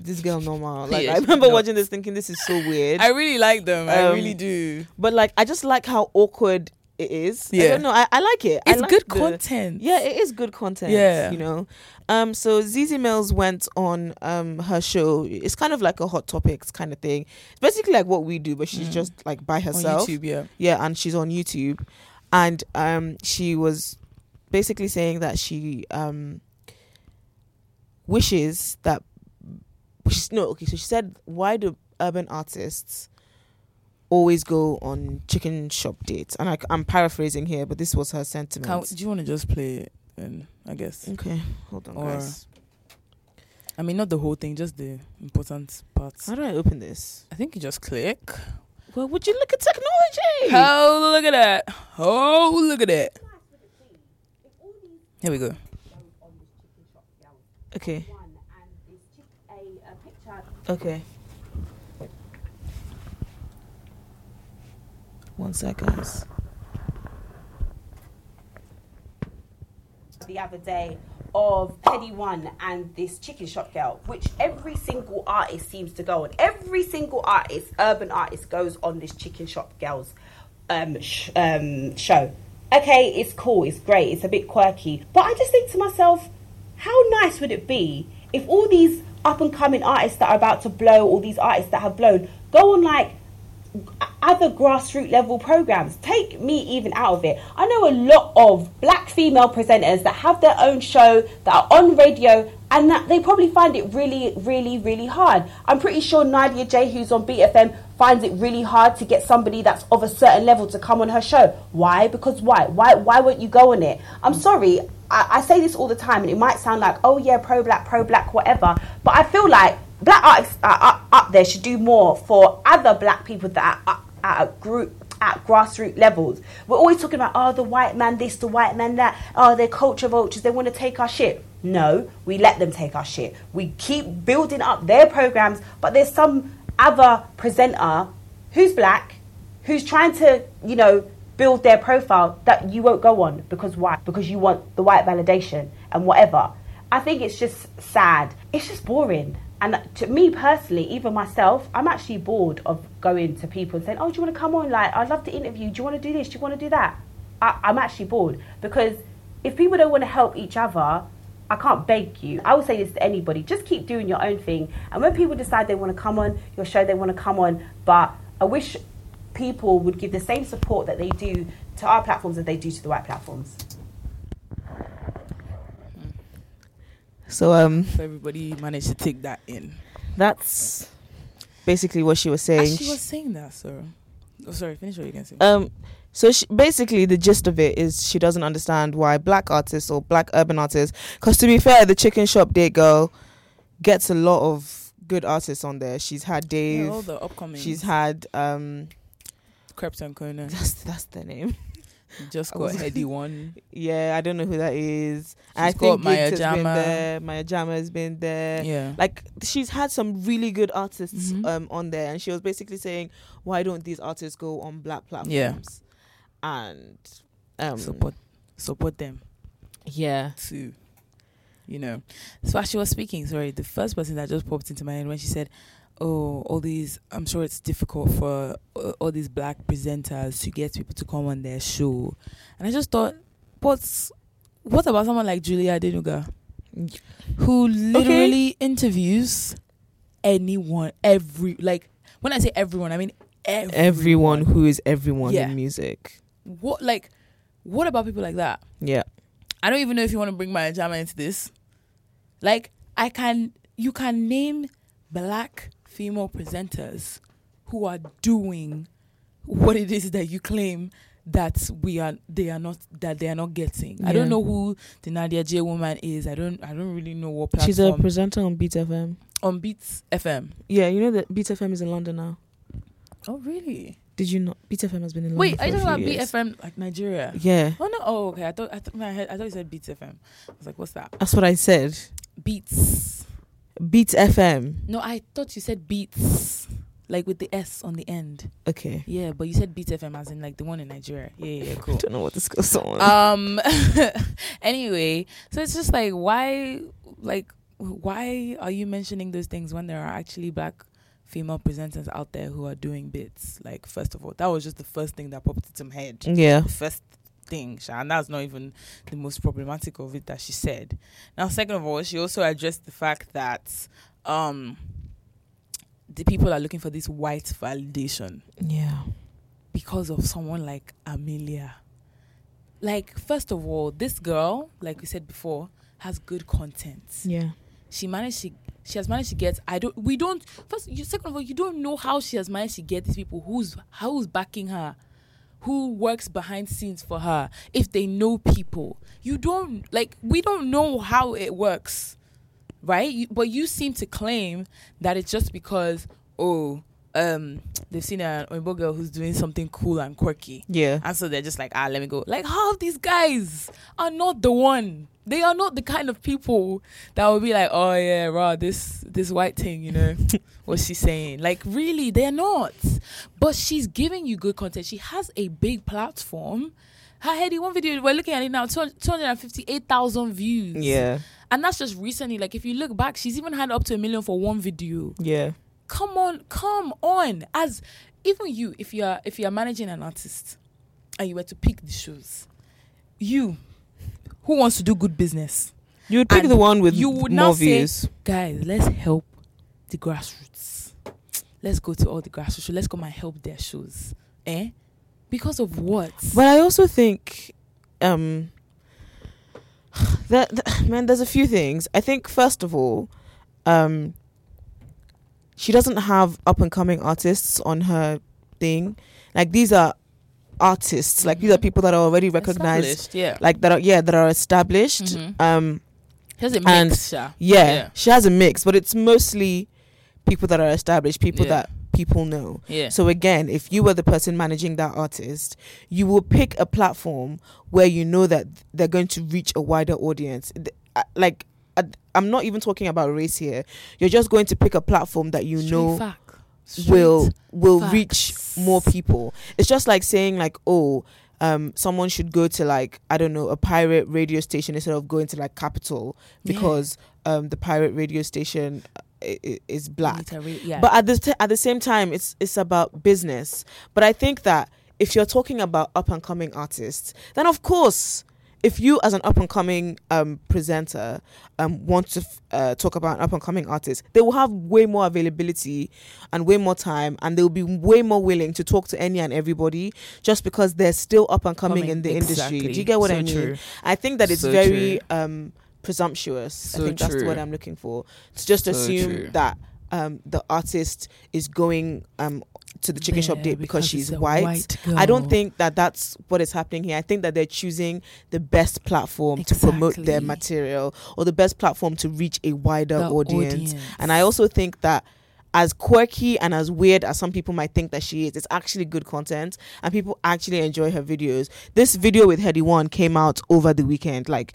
this girl normal. [laughs] Like I remember nuts. watching this thinking this is so weird. I really like them. I Um, really do. but like I just like how awkward it is. I don't know. I, I like it. It's like good the- content. Yeah, it is good content. Yeah. you know. Um, so Zeze Millz went on um her show. It's kind of like a hot topics kind of thing. It's basically like what we do, but she's Mm. just like by on herself. YouTube. Yeah. Yeah, and she's on YouTube, and um, she was basically saying that she um wishes that she's, no okay. So she said, why do urban artists always go on chicken shop dates? And I, I'm paraphrasing here, but this was her Can, sentiment. do you want to just play it? And I guess. Okay, hold on, Or- guys. I mean, not the whole thing, just the important parts. How do I open this? I think you just click. Well, would you look at technology? Oh, look at that. Oh, look at that. Here we go. Okay. Okay. One sec, guys. the other day of Headie One and this chicken shop girl, which every single artist seems to go on. Every single artist, urban artist, goes on this chicken shop girl's um, sh- um, show. Okay, it's cool, it's great, it's a bit quirky, but I just think to myself, how nice would it be if all these up and coming artists that are about to blow, all these artists that have blown, go on like other grassroots level programs. Take me even out of it. I know a lot of black female presenters that have their own show that are on radio and that they probably find it really, really, really hard. I'm pretty sure Nadia Jae, who's on BFM, finds it really hard to get somebody that's of a certain level to come on her show. Why? Because why? Why? Why won't you go on it? I'm sorry. I, I say this all the time, and it might sound like, oh yeah, pro black, pro black, whatever. But I feel like black artists up, up there should do more for other black people that are at a group at grassroots levels. We're always talking about oh the white man this, the white man that, oh they're culture vultures, they want to take our shit. No, we let them take our shit. We keep building up their programs, but there's some other presenter who's black, who's trying to, you know, build their profile that you won't go on because why? Because you want the white validation and whatever. I think it's just sad. It's just boring. And to me personally, even myself, I'm actually bored of going to people and saying, "Oh, do you want to come on? Like, I'd love to interview. Do you want to do this? Do you want to do that?" I, I'm actually bored because if people don't want to help each other, I can't beg you. I would say this to anybody: just keep doing your own thing. And when people decide they want to come on your show, they want to come on. But I wish people would give the same support that they do to our platforms as they do to the white platforms. So um, So everybody managed to take that in. that's basically what she was saying. she was saying that, so. Oh, sorry, finish what you can say. Um, so she, basically, the gist of it is she doesn't understand why black artists or black urban artists. Because to be fair, the Chicken Shop Date Girl gets a lot of good artists on there. She's had Dave. yeah, all the upcoming. she's had um. And Conan. [laughs] That's that's the name. Just got Headie One. [laughs] Yeah, I don't know who that is. I think Maya Gigs has been Jama. there. Maya Jama has been there. Yeah. Like she's had some really good artists Mhm. um on there, and she was basically saying, "Why don't these artists go on black platforms?" Yeah. and um, support support them yeah, too. You know. So as she was speaking, sorry, the first person that just popped into my head when she said, Oh, all these I'm sure it's difficult for uh, all these black presenters to get people to come on their show. And I just thought, but what about someone like Julie Adenuga? Who literally interviews anyone, every like when I say everyone, I mean everyone. everyone who is everyone Yeah. in music. What like what about people like that? Yeah, I don't even know if you want to bring Maya Jama into this. Like, I can, you can name black female presenters who are doing what it is that you claim that we are, they are not, that they are not getting. I don't know who the Nadia Jae woman is. I don't, I don't really know what platform. she's a presenter on Beat FM. on Beats FM. Yeah, you know that Beat FM is in London now. Oh, really? Did you know Beat FM has been in London? Wait, you talking about years. BFM like Nigeria? Yeah, Oh no! Oh, okay. I thought I thought in my head, I thought you said Beats FM. I was like, what's that? that's what I said. Beats. Beat FM. No, I thought you said Beats, like with the S on the end. Okay, Yeah, but you said Beats FM as in like the one in Nigeria. Yeah, yeah, yeah, [laughs] I don't know what this goes on. um. [laughs] anyway, so it's just like why, like, why are you mentioning those things when there are actually black female presenters out there who are doing bits? Like, first of all, that was just the first thing that popped into my head. yeah, The first thing, Sha, and that's not even the most problematic of it that she said. Now, second of all, she also addressed the fact that um the people are looking for this white validation yeah, because of someone like Amelia. Like, first of all, this girl, like we said before, has good content. yeah. She managed to she has managed to get I don't we don't first you second of all, you don't know how she has managed to get these people who's who's backing her, who works behind scenes for her, if they know people. You don't like we don't know how it works. Right? You, but you seem to claim that it's just because oh um they've seen an Oibo girl who's doing something cool and quirky. Yeah. And so they're just like, ah, let me go. Like, half these guys are not the one. They are not the kind of people that will be like, oh yeah, raw, this this white thing, you know, [laughs] what's she saying? Like, really, they're not. But she's giving you good content. She has a big platform. Her Headie One video, we're looking at it now, 258,000 views. Yeah. And that's just recently. Like, if you look back, she's even had up to a million for one video Yeah. Come on come on as even you if you are if you are managing an artist and you were to pick the shows you who wants to do good business You would pick And the one with you would more now say- views. guys let's help the grassroots let's go to all the grassroots shows. let's come and help their shows eh because of what But I also think, um, [sighs] that, that- man, there's a few things. I think first of all, um, she doesn't have up and coming artists on her thing. Like these are artists. Like these are Mhm. people that are already recognized. Yeah Like that are yeah that are established. Mhm. Um, Here's a and- mix Sha. yeah, Yeah. she has a mix, but it's mostly people that are established, people Yeah. that people know. yeah So again, if you were the person managing that artist, you will pick a platform where you know that they're going to reach a wider audience. Uh, Like I'm not even talking about race here. You're just going to pick a platform that you Straight know fact. will will reach more people. It's just like saying like, oh, um, someone should go to like I don't know a pirate radio station instead of going to like Capital Yeah. because um, the pirate radio station uh, is black. Yeah. But at the t- at the same time, it's it's about business. But I think that if you're talking about up and coming artists, then of course, if you as an up and coming um, presenter um, want to f- uh, talk about an up and coming artist, they will have way more availability and way more time, and they'll be way more willing to talk to any and everybody just because they're still up and coming, Coming, in the industry. Do you get what So I mean? true. I think that it's So very um, presumptuous. I So think that's what I'm looking for. To just assume true. that um, the artist is going um, to the chicken shop date because, she's it's a white. I don't think that that's what is happening here. I think that they're choosing the best platform to promote their material or the best platform to reach a wider The audience. And I also think that as quirky and as weird as some people might think that she is, it's actually good content and people actually enjoy her videos. This video with Headie One came out over the weekend. Like,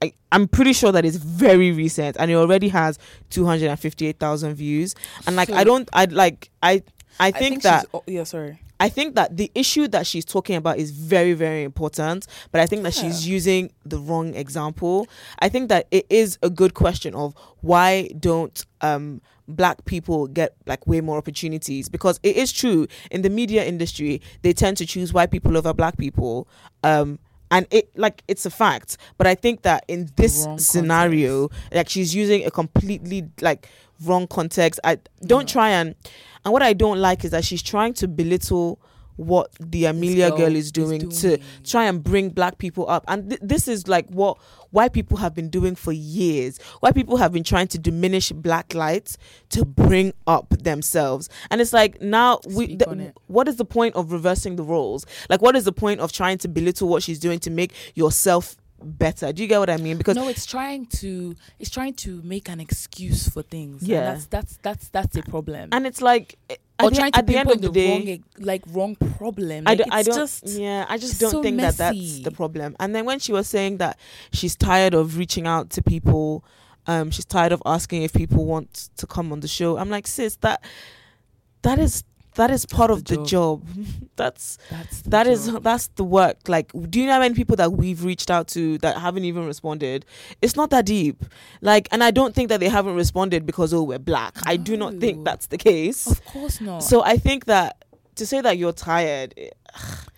I, I'm pretty sure that it's very recent and it already has 258,000 views. And like, So- I don't, I like, I, I think, she's- that oh, yeah, sorry. I think that the issue that she's talking about is very, very important, but I think that she's using the wrong example. I think that it is a good question of why don't um, black people get like way more opportunities? Because it is true in the media industry, they tend to choose white people over black people. Um, and it like it's a fact, but I think that in this scenario, like she's using a completely like wrong context. I don't try and and what I don't like is that she's trying to belittle what the Amelia girl girl is is doing, to try and bring black people up. And th- this is like what white people have been doing for years. White people have been trying to diminish black lights to bring up themselves. And it's like now we th- what is the point of reversing the roles? Like what is the point of trying to belittle what she's doing to make yourself better? Do you get what I mean? Because no, it's trying to it's trying to make an excuse for things. Yeah. that's that's that's that's a problem. and it's like or trying to at the end of pinpoint the the, day, wrong like wrong problem. I, do, I don't. just yeah, I just don't so think that that's the problem. And then when she was saying that she's tired of reaching out to people, um, she's tired of asking if people want to come on the show. I'm like, sis, that that is that is part of the the job. [laughs] that's that's that is that's the work. Like, do you know how many people that we've reached out to that haven't even responded? It's not that deep. Like, and I don't think that they haven't responded because oh we're black. I do not think that's the case. Of course not. So I think that to say that you're tired,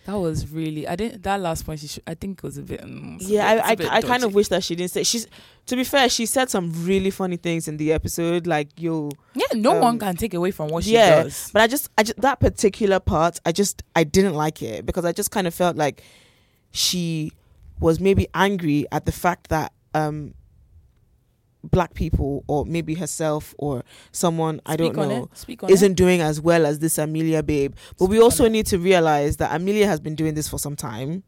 that was really I didn't that last point. She should, I think it was a bit. Um, it's a yeah, bit- bit I, I kind of wish that she didn't say. She's to be fair, she said some really funny things in the episode, like yo. Yeah, no um, one can take away from what she yeah, does. but I just I just that particular part, I just I didn't like it because I just kind of felt like she was maybe angry at the fact that um black people or maybe herself or someone I don't know it. Speak isn't doing as well as this Amelia babe. But we Speak on also need to realize that Amelia has been doing this for some time.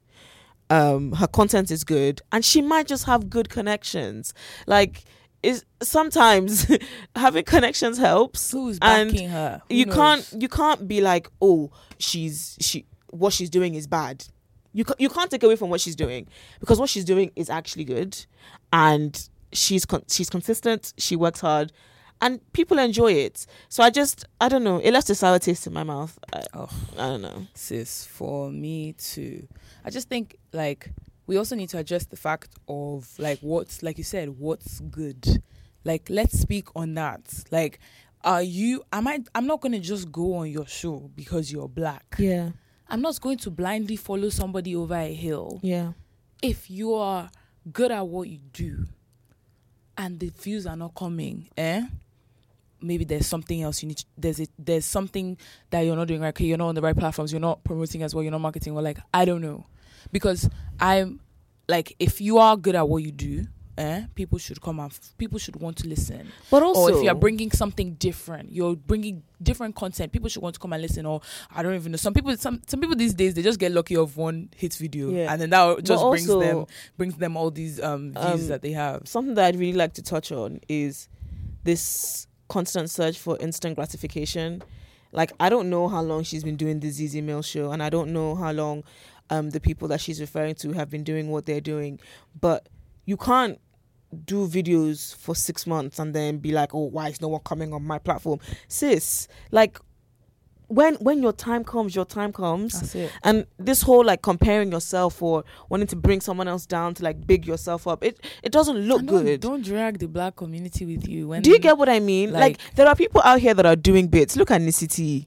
Um, her content is good, and she might just have good connections. Like, is sometimes [laughs] having connections helps. it. Who's and backing her? Who you knows? can't you can't be like, oh, she's she what she's doing is bad. You ca- you can't take away from what she's doing because what she's doing is actually good, and she's con- she's consistent. She works hard, and people enjoy it. So I just I don't know. It left a sour taste in my mouth. I, Oh. I don't know. sis for me too i just think like we also need to address the fact of like what's like you said what's good like let's speak on that like are you am i i'm not going to just go on your show because you're black Yeah, i'm not going to blindly follow somebody over a hill yeah, if you are good at what you do and the views are not coming eh? Maybe there's something else you need to, there's a, there's something that you're not doing right okay you're not on the right platforms you're not promoting as well you're not marketing well like i don't know. Because i'm like if you are good at what you do eh people should come and f- people should want to listen but also or if you're bringing something different you're bringing different content people should want to come and listen or i don't even know some people some some people these days they just get lucky of one hit video Yeah. and then that just brings them brings them all these um views Um, that they have something that I'd really like to touch on is this constant search for instant gratification. Like I don't know how long she's been doing the Zeze Millz show, and I don't know how long um, the people that she's referring to have been doing what they're doing. But you can't do videos for six months and then be like, "Oh, why is no one coming on my platform?" Sis, like when when your time comes, your time comes. That's it. And this whole like comparing yourself or wanting to bring someone else down to like big yourself up, it it doesn't look don't, good. Don't drag the black community with you. When Do you get what I mean? Like, like- there are people out here that are doing bits. Look at Nicity.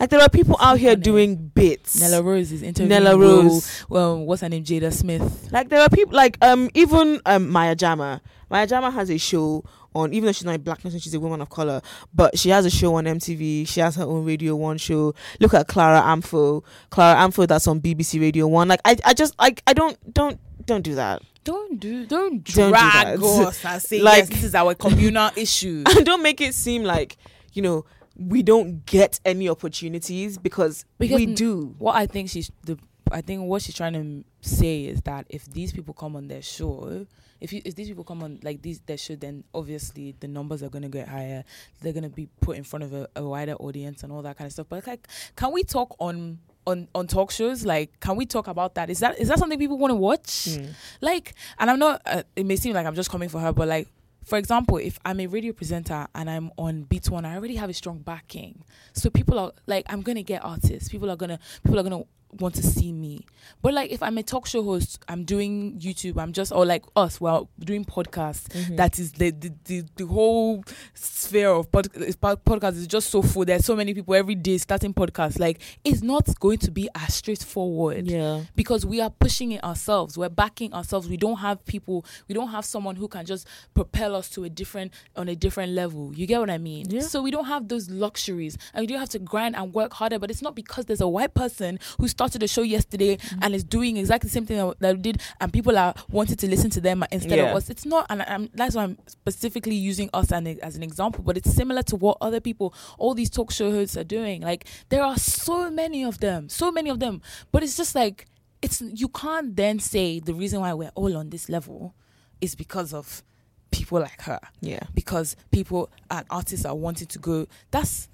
Like there are people out here doing bits. Nella Rose is interviewing Nella Rose. well, what's her name? Jada Smith. Like there are people like um even um Maya Jama. Maya Jama has a show on even though she's not a black person, she's a woman of color, but she has a show on MTV. She has her own Radio One show. Look at Clara Amfo. Clara Amfo that's on BBC Radio One. Like I I just like I don't don't don't do that. Don't do, don't Don't do drag us and say [laughs] Like- yes, this is our communal [laughs] issue. and don't make it seem like, you know, we don't get any opportunities because, Because we do. What I think she's the, I think what she's trying to say is that if these people come on their show, if you, if these people come on like these their show, then obviously the numbers are gonna get higher. They're gonna be put in front of a, a wider audience and all that kind of stuff. But like, can we talk on? On, on talk shows like can we talk about that is that is that something people want to watch Hmm. like and i'm not uh, it may seem like i'm just coming for her but like for example if i'm a radio presenter and i'm on beat one i already have a strong backing. So people are like i'm gonna get artists. People are gonna people are gonna want to see me. But like if i'm a talk show host i'm doing youtube i'm just or like us well doing podcasts. Mm-hmm. that is the the, the, the whole sphere of pod, podcast is just so full. There's so many people every day starting podcasts. Like it's not going to be as straightforward Yeah. because we are pushing it ourselves. We're backing ourselves. We don't have people we don't have someone who can just propel us to a different on a different level. You get what i mean? Yeah. so we don't have those luxuries. And we do have to grind and work harder but it's not because there's a white person who started a show yesterday mm-hmm. and is doing exactly the same thing that- that we did and people are wanting to listen to them instead Yeah. of us. It's not and I'm, that's why i'm specifically using us an, as an example but it's similar to what other people all these talk show hosts are doing. Like there are so many of them so many of them. But it's just like it's you can't then say the reason why we're all on this level is because of people like her. Yeah. because people and artists are wanting to go. That's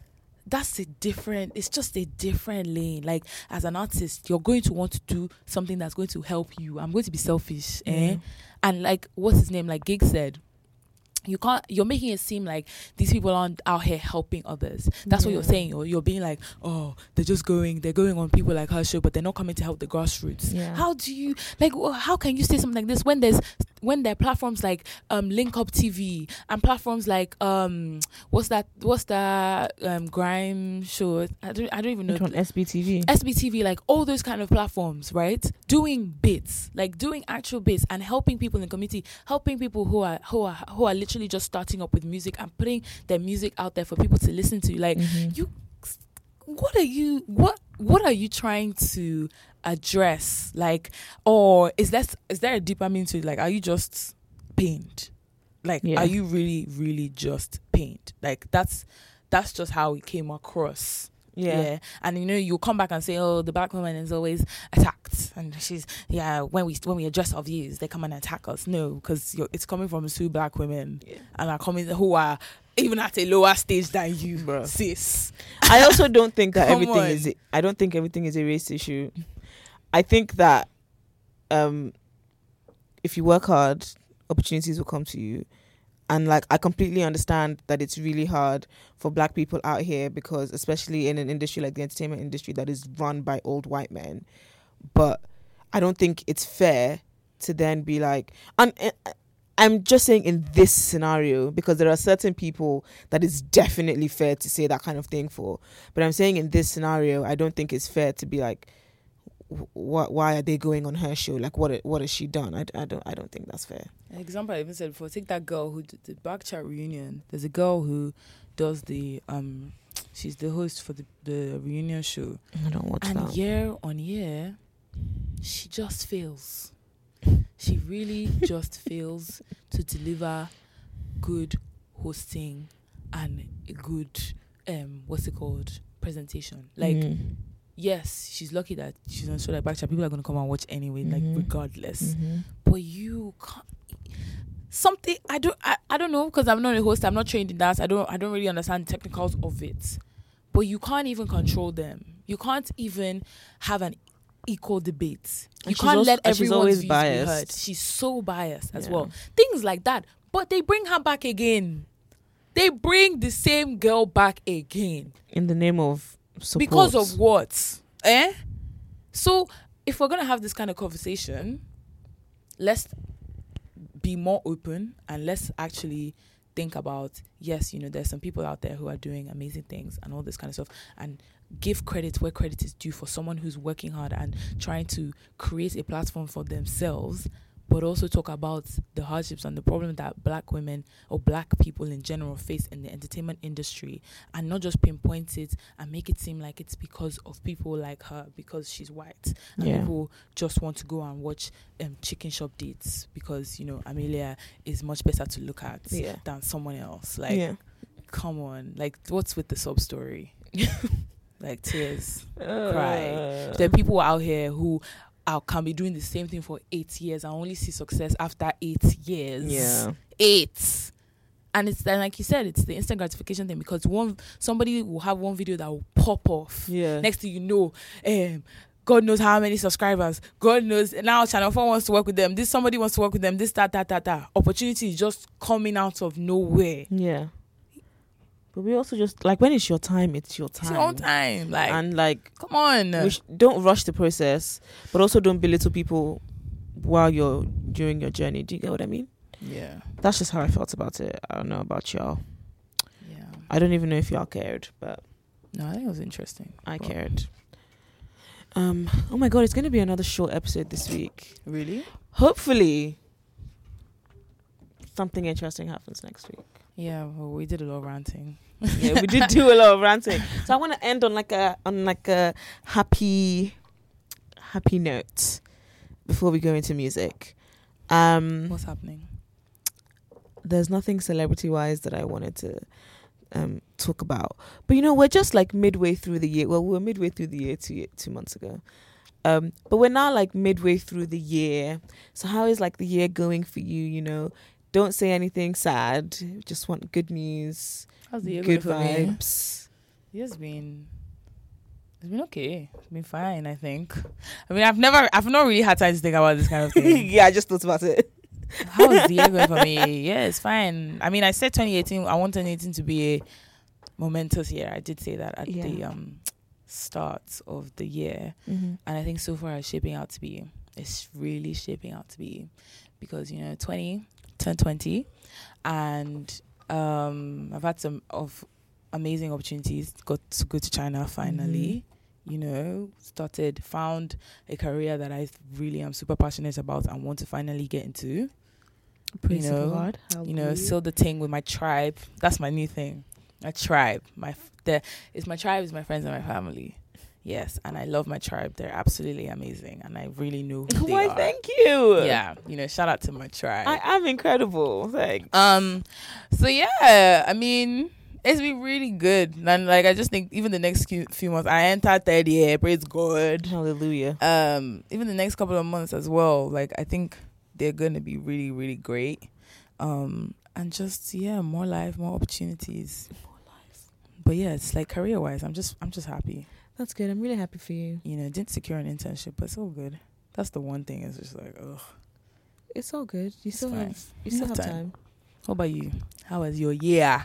that's a different it's just a different lane. Like as an artist you're going to want to do something that's going to help you. I'm going to be selfish eh? And like what's his name? Like gig said you can't you're making it seem like these people aren't out here helping others that's what you're Yeah. saying or you're being like oh they're just going they're going on people like her show but they're not coming to help the grassroots Yeah. how do you like how can you say something like this when there's when there are platforms like um link up tv and platforms like um what's that what's that um grime show i don't i don't even know Which SBTV? SBTV, like all those kind of platforms, right? Doing bits, like doing actual bits and helping people in the community, helping people who are who are who are literally just starting up with music and putting their music out there for people to listen to. Like Mhm. you what are you what what are you trying to address? Like or is that is there a deeper meaning to it? Like are you just pained? Like Yeah. are you really, really just pained? Like that's that's just how it came across. Yeah. And you know, you'll come back and say, "Oh, the black woman is always attacked," and she's yeah. When we when we address our views, they come and attack us. No, because it's coming from two black women, Yeah. and are coming who are even at a lower stage than you, Bruh. sis. I also don't think that [laughs] everything on. is. I don't think everything is a race issue. I think that um, if you work hard, opportunities will come to you. And like I completely understand that it's really hard for black people out here because especially in an industry like the entertainment industry that is run by old white men. But I don't think it's fair to then be like and I'm just saying in this scenario because there are certain people that is definitely fair to say that kind of thing for. But I'm saying in this scenario, I don't think it's fair to be like, wh- wh- why are they going on her show? Like, what what has she done? I, I don't I don't think that's fair. An example I even said before. Take that girl who did the back chat reunion. There's a girl who does the um, she's the host for the the reunion show. I don't watch and that. And year on year she just fails she really [laughs] just fails to deliver good hosting and a good um what's it called presentation like Mm. Yes she's lucky that she's on show like backchat people are going to come and watch anyway like Mhm. regardless Mhm. but you can't something i don't i, I don't know because i'm not a host i'm not trained in dance. i don't i don't really understand the technicals of it but you can't even control them you can't even have an equal debate you And can't also- let and she's everyone's always views biased. be heard she's so biased as Yeah. well things like that but they bring her back again they bring the same girl back again In the name of because of what? Eh? So if we're gonna have this kind of conversation let's be more open and let's actually think about yes you know there's some people out there who are doing amazing things and all this kind of stuff and give credit where credit is due for someone who's working hard and trying to create a platform for themselves but also talk about the hardships and the problem that black women or black people in general face in the entertainment industry and not just pinpoint it and make it seem like it's because of people like her because she's white and Yeah. people just want to go and watch um, chicken shop dates because you know Amelia is much better to look at Yeah. than someone else like yeah. come on like what's with the sub story [laughs] like tears cry. Uh, there are people out here who are, can be doing the same thing for eight years and only see success after eight years Yeah. eight and it's and like you said it's the instant gratification thing because one somebody will have one video that will pop off Yeah. next thing you know um God knows how many subscribers. God knows now Channel 4 wants to work with them. This somebody wants to work with them. This, that, that, that, that. Opportunity is just coming out of nowhere. Yeah. But we also just like when it's your time, it's your time. It's your time. Like, And like come on. sh- don't rush the process, but also don't belittle people while you're during your journey. Do you get what I mean? yeah. That's just how I felt about it. I don't know about y'all. Yeah. I don't even know if y'all cared, but No, I think it was interesting. I But- cared. Um. Oh my god, it's gonna be another short episode this week. Really? Hopefully, something interesting happens next week. Yeah, well, we did a lot of ranting. yeah, we did [laughs] do a lot of ranting. So I want to end on like a on like a happy, happy note before we go into music. Um, What's happening? there's nothing celebrity wise that I wanted to um talk about, but you know we're just like midway through the year. Well, we were midway through the year two two months ago. Um, but we're now like midway through the year. So how is like the year going for you? You know, don't say anything sad. Just want good news, How's the year good going for me? vibes. It's been it's been okay. It's been fine, I think. I mean I've never I've not really had time to think about this kind of [laughs] thing. yeah, I just thought about it. How is the year going for me? [laughs] Yeah, it's fine. I mean I said twenty eighteen I want twenty eighteen to be a momentous year. I did say that at the um start of the year. Mm-hmm. And I think so far it's shaping out to be. It's really shaping out to be because you know 20 turned 20 and um I've had some of amazing opportunities got to go to China finally you know started found a career that I really am super passionate about and want to finally get into. Praise You know, Lord. you know seal the thing with my tribe. That's my new thing. My tribe. My f- the it's my tribe is my friends and my family yes and i love my tribe they're absolutely amazing and i really know who they Why? Thank you. yeah you know shout out to my tribe I am incredible. Thanks. um so yeah i mean it's been really good and like i just think even the next few, months i entered third year praise god Hallelujah. um even the next couple of months as well like i think they're gonna be really really great um and just yeah more life more opportunities but yeah it's like career wise i'm just i'm just happy That's good. I'm really happy for you. you know didn't secure an internship but it's all good that's the one thing is just like ugh It's all good. You It's still fine. have you still have time. time. what about you how was your year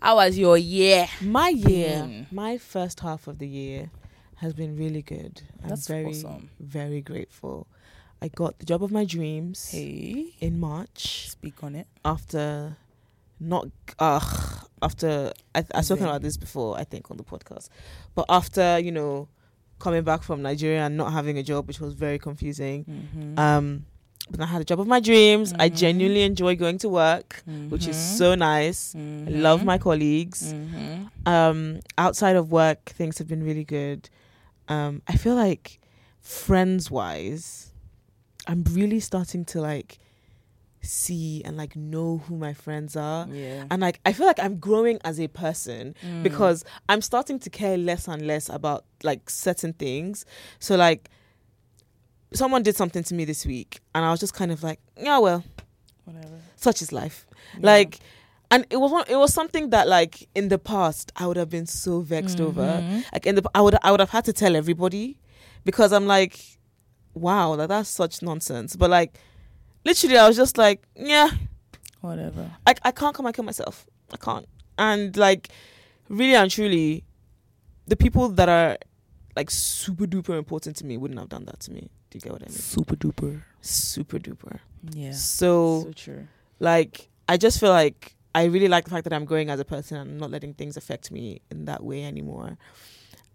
how was your year My year, Mm. my first half of the year has been really good. I'm That's very awesome. very grateful. I got the job of my dreams hey in March speak on it after not uh after I I've spoken about this before I think on the podcast. But after, you know, coming back from Nigeria and not having a job which was very confusing. mm-hmm. Um but I had a job of my dreams. I Mhm. genuinely enjoy going to work, which is Mhm. so nice. I love my colleagues. mm-hmm. Um, outside of work, things have been really good. Um, I feel like friends wise, I'm really starting to like see and like know who my friends are. yeah And like I feel like I'm growing as a person Mm. because I'm starting to care less and less about like certain things. So like someone did something to me this week and I was just kind of like, yeah, well, whatever such is life. Yeah. Like and it was one, it was something that like in the past I would have been so vexed over. Mhm. Like in the I would I would have had to tell everybody because I'm like, wow, like that's such nonsense. But like literally I was just like, yeah, whatever. I I can't come and kill myself. I can't. And like, really and truly, the people that are like super duper important to me wouldn't have done that to me. Do you get what I mean? Super duper. Super duper. Yeah. So so true. like I just feel like I really like the fact that I'm growing as a person and not letting things affect me in that way anymore.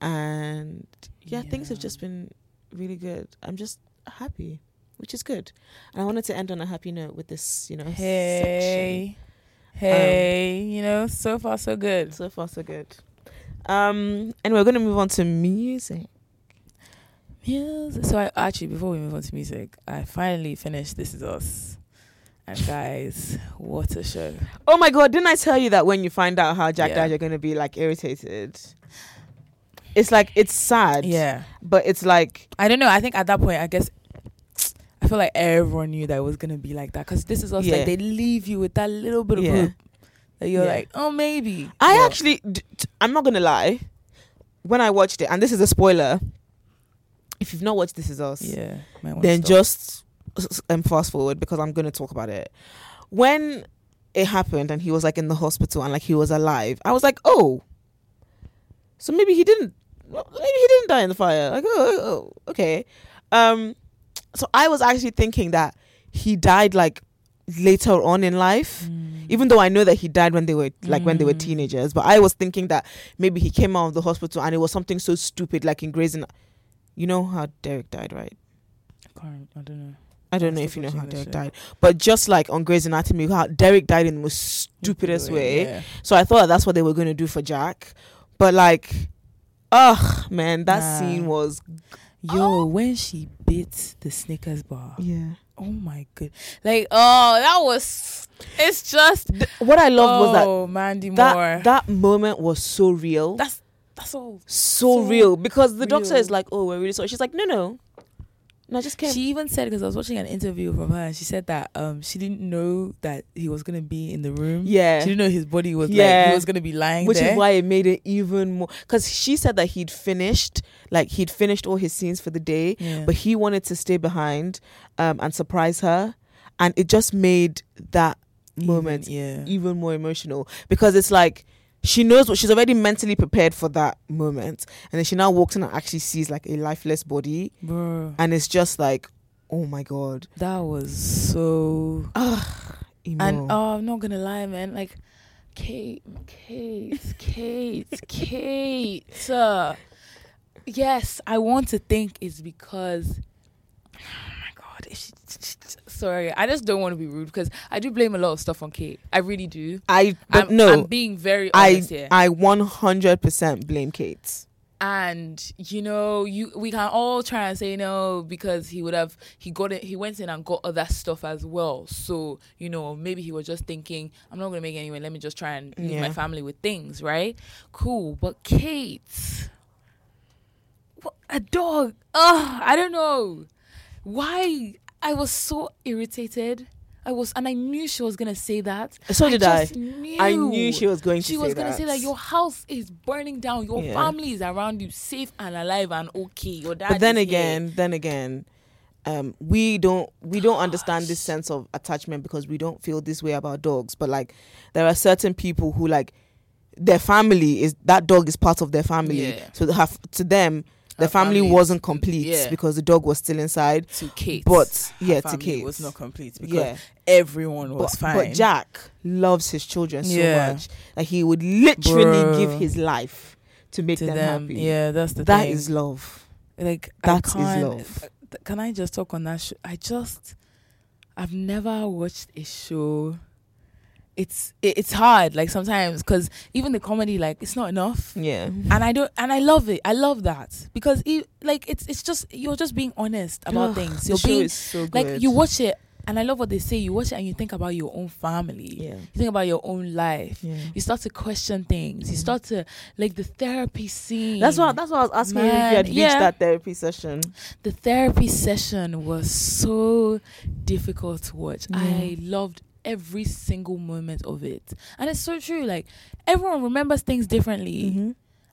And yeah, things have just been really good. I'm just happy, which is good. And I wanted to end on a happy note with this, you know, section. Hey. Hey, you know, so far so good. So far, so good. Um, and we're going to move on to music. Music. So I actually before we move on to music, I finally finished This Is Us. And guys, what a show. Oh my god! Didn't I tell you that when you find out how Jack Yeah. died, you're going to be like irritated? It's like it's sad, Yeah. but it's like I don't know. I think at that point, I guess I feel like everyone knew that it was gonna be like that because this is also Yeah. like they leave you with that little bit of Yeah. hope that you're Yeah. like, oh, maybe. I But- actually, d- t- I'm not gonna lie. When I watched it, and this is a spoiler, if you've not watched This Is Us, yeah, then stop. just um, fast forward because I'm gonna talk about it. When it happened and he was like in the hospital and like he was alive, I was like, oh, so maybe he didn't, maybe he didn't die in the fire. Like, oh, oh, oh, okay. Um, so I was actually thinking that he died like later on in life Mm. even though I know that he died when they were like when they were Mm. teenagers, but I was thinking that maybe he came out of the hospital and it was something so stupid like in Grey's Ana- You know how Derek died, right? I can't. I don't know. I don't I'm know if you know how Derek show. died, but just like on Grey's Anatomy, how Derek died in the most stupidest way. Yeah. So I thought that's what they were going to do for Jack, but like, ugh, man, that Nah. scene was Yo, when she bit the Snickers bar, yeah. oh my god! Like, oh, that was. It's just. What I loved was that oh, Mandy Moore. that that moment was so real. that's that's all. so, so real because the doctor is like, "Oh, we're really sorry." She's like, "No, no, no, I just came." She even said because I was watching an interview from her, and she said that um she didn't know that he was gonna be in the room. yeah, She didn't know his body was like Yeah. he was gonna be lying which there. is why it made it even more. Because she said that he'd finished, like he'd finished all his scenes for the day, yeah. but he wanted to stay behind, um, and surprise her, and it just made that Even- moment yeah. even more emotional because it's like she knows what she's already mentally prepared for that moment, and then she now walks in and actually sees like a lifeless body, Bro, and it's just like, oh my god, that was so emo. and oh I'm not gonna lie, man, like Kate Kate Kate [laughs] Kate. Uh, Yes, I want to think it's because oh my god, is she, sorry, I just don't want to be rude because I do blame a lot of stuff on Kate. I really do. I but I'm, no, I'm being very I honest here. I one hundred percent blame Kate. and you know you we can all try and say no because he would have he got it he went in and got other stuff as well so you know maybe he was just thinking i'm not gonna make it anyway let me just try and leave my family with things right cool but kate what, a dog oh i don't know why i was so irritated i was and i knew she was gonna say that So did I. Knew I knew she was going to say that she say was gonna that. say that your house is burning down, your Yeah. family is around you, safe and alive and okay. Your dad. But then is here. again, then again, um, we don't we don't understand this sense of attachment because we don't feel this way about dogs. But like, there are certain people who like their family is that dog is part of their family. Yeah. So have to them, the family, family wasn't complete yeah. because the dog was still inside. to Kate, But yeah, to Kate was not complete because Yeah. everyone was But, fine. but Jack loves his children so Yeah. much that he would literally Bro. give his life to make to them, them, happy. yeah, that's the That thing. is love. like that is can't, uh, love. Can I just talk on that show? I just, I've never watched a show. It's it, it's hard like sometimes because even the comedy like it's not enough. Yeah. and I don't and I love it. I love that because it, like it's it's just you're just being honest about Ugh, things. You're being so like you watch it and I love what they say. You watch it and you think about your own family. Yeah. You think about your own life. Yeah. You start to question things. You start to like the therapy scene. That's what that's what I was asking you if you Man, had reached yeah. that therapy session. the therapy session was so difficult to watch. I loved every single moment of it. And it's so true. Like everyone remembers things differently. Mm-hmm.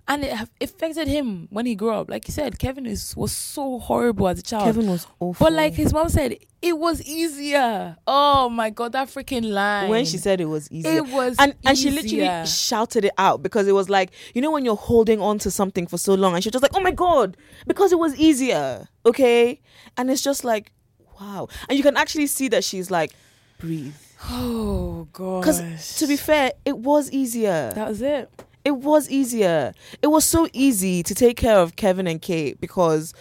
and it affected him when he grew up. Like you said, Kevin is was so horrible as a child. Kevin was awful. but like his mom said, it was easier. Oh my god, that freaking line. when she said it was easy, it was and and she literally shouted it out because it was like you know when you're holding on to something for so long and she's just like oh my god because it was easier okay and it's just like wow and you can actually see that she's like breathe Oh god. because to be fair it was easier that was it. it was easier it was so easy to take care of Kevin and Kate because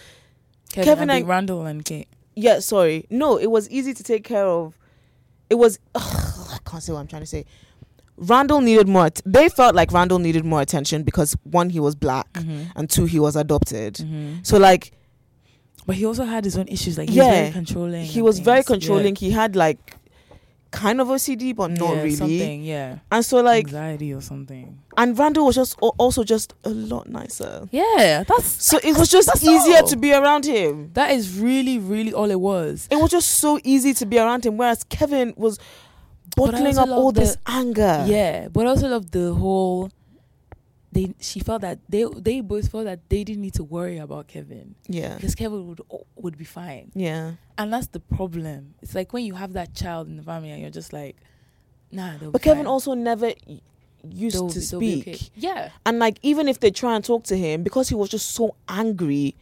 Kevin, Kevin and and- Randall and Kate. yeah sorry no it was easy to take care of it was ugh, I can't say what I'm trying to say Randall needed more they felt like Randall needed more attention because one he was black Mm-hmm. and two he was adopted so like But he also had his own issues. Like he was Yeah. very controlling. he was very things. Yeah. controlling he had like kind of OCD but not Yeah, really Something, yeah. and so like anxiety or something. and Randall was just also just a lot nicer Yeah, that's so it was just easier all. to be around him that is really, really all it was. it was just so easy to be around him whereas Kevin was bottling up all this anger Yeah, but I also love the whole. They she felt that they they both felt that they didn't need to worry about Kevin yeah because Kevin would would be fine, yeah and that's the problem. It's like when you have that child in the family and you're just like, nah. they'll but Kevin fine. also never used They'll to be speak okay. Yeah, And like even if they try and talk to him, because he was just so angry,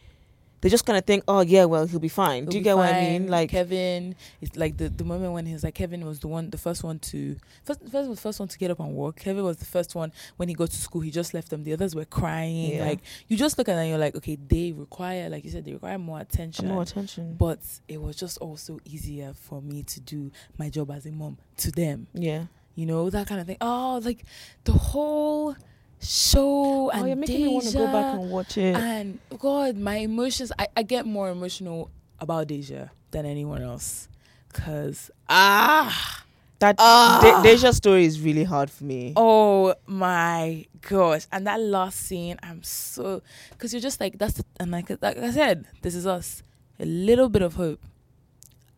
they just kind of think, "Oh yeah, well he'll be fine." He'll Do you get what I mean? Like, Kevin, it's like the the moment when he's like Kevin was the one, the first one to first first was the first one to get up and walk. Kevin was the first one when he got to school. He just left them. The others were crying. Yeah. Like you just look at them, and you're like, okay, they require, like you said, they require more attention. more attention. But it was just also easier for me to do my job as a mom to them. yeah. You know that kind of thing. Oh, like the whole show and oh, you're making me want to go Deja back and watch it. and God, my emotions. I, I get more emotional about Deja than anyone else, cause ah, that Ah. De- Deja's story is really hard for me. oh my gosh, and that last scene, I'm so, cause you're just like that's the, and like like I said, this is us, a little bit of hope,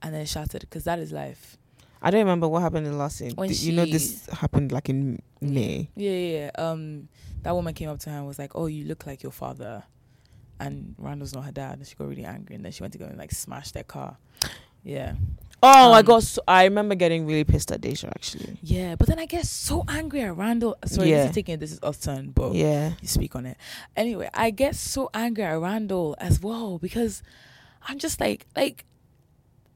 and then shattered, cause that is life. I don't remember what happened in the last scene. When you know, this happened like in May. Yeah, yeah, yeah. Um, that woman came up to her and was like, "Oh, you look like your father," and Randall's not her dad, and she got really angry, and then she went to go and like smash their car. [gasps] Yeah. Oh, I Um, got. So, I remember getting really pissed at Deja actually. Yeah, but then I get so angry at Randall. Sorry, Yeah. this is taking this is us turn, but Yeah. you speak on it. Anyway, I get so angry at Randall as well because I'm just like like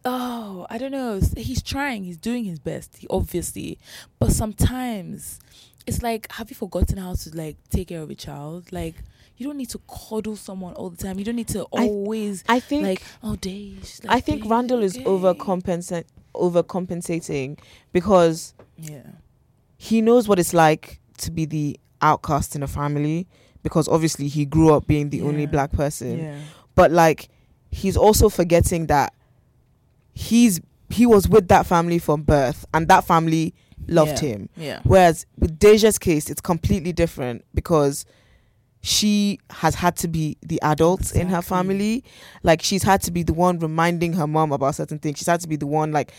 oh, I don't know. He's trying, he's doing his best, he obviously. But sometimes it's like have you forgotten how to like take care of a child? Like you don't need to coddle someone all the time. You don't need to always I think. like oh days. I think Randall is overcompensate overcompensating because Yeah. he knows what it's like to be the outcast in a family because obviously he grew up being the only black person Yeah. but like he's also forgetting that he's he was with that family from birth and that family loved Yeah. him. Yeah. whereas with Deja's case it's completely different because she has had to be the adult in her family. Like she's had to be the one reminding her mom about certain things. She's had to be the one like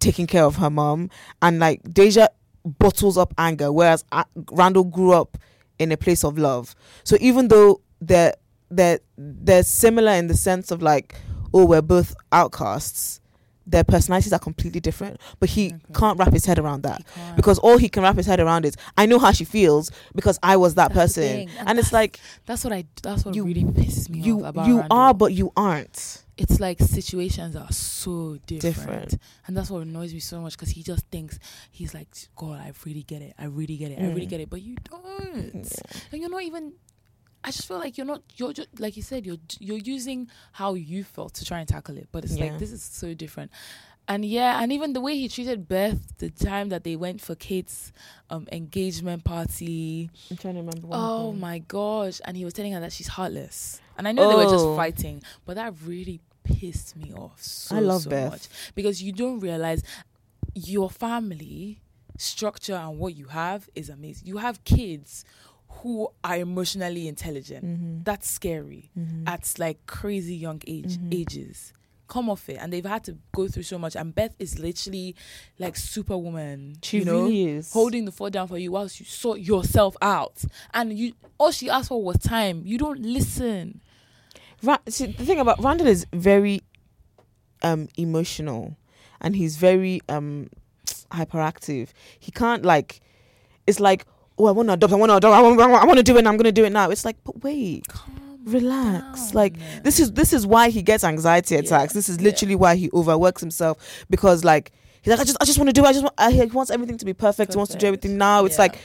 taking care of her mom. And like Deja bottles up anger whereas uh, Randall grew up in a place of love. So even though they're they're they're similar in the sense of like oh we're both outcasts their personalities are completely different but he Okay. can't wrap his head around that He because all he can wrap his head around is I know how she feels because I was that That's person and and it's like That's what I. That's what You- really pisses me you off about you Randall. are but you aren't it's like situations are so different, Different. and that's what annoys me so much because he just thinks he's like, God, I really get it, I really get it, I really Mm. get it, but you don't, and you're not even. I just feel like you're not. You're just like you said. You're you're using how you felt to try and tackle it, but it's Yeah. like this is so different. And yeah, and even the way he treated Beth, the time that they went for Kate's um, engagement party, I'm trying to remember what Oh happened. my gosh! And he was telling her that she's heartless. And I know they were just Oh. fighting, but that really pissed me off so I love so Beth. much because you don't realize your family structure and what you have is amazing. You have kids who are emotionally intelligent. Mhm. That's scary Mhm. at like crazy young age Mhm. ages. come off it, and they've had to go through so much. And Beth is literally like superwoman. She you know, really is. holding the fort down for you whilst you sort yourself out. And you, all she asked for was time. You don't listen. Ra- see, the thing about Randall is very um emotional and he's very um hyperactive. He can't like it's like oh I want to adopt I want to adopt I want, I want to do it and I'm going to do it now. It's like but wait, relax. down. Like this is this is why he gets anxiety Yeah, attacks. This is yeah. literally why he overworks himself because like he's like I just I just want to do it. I just want, uh, he wants everything to be perfect. He wants to do everything now. It's Yeah. like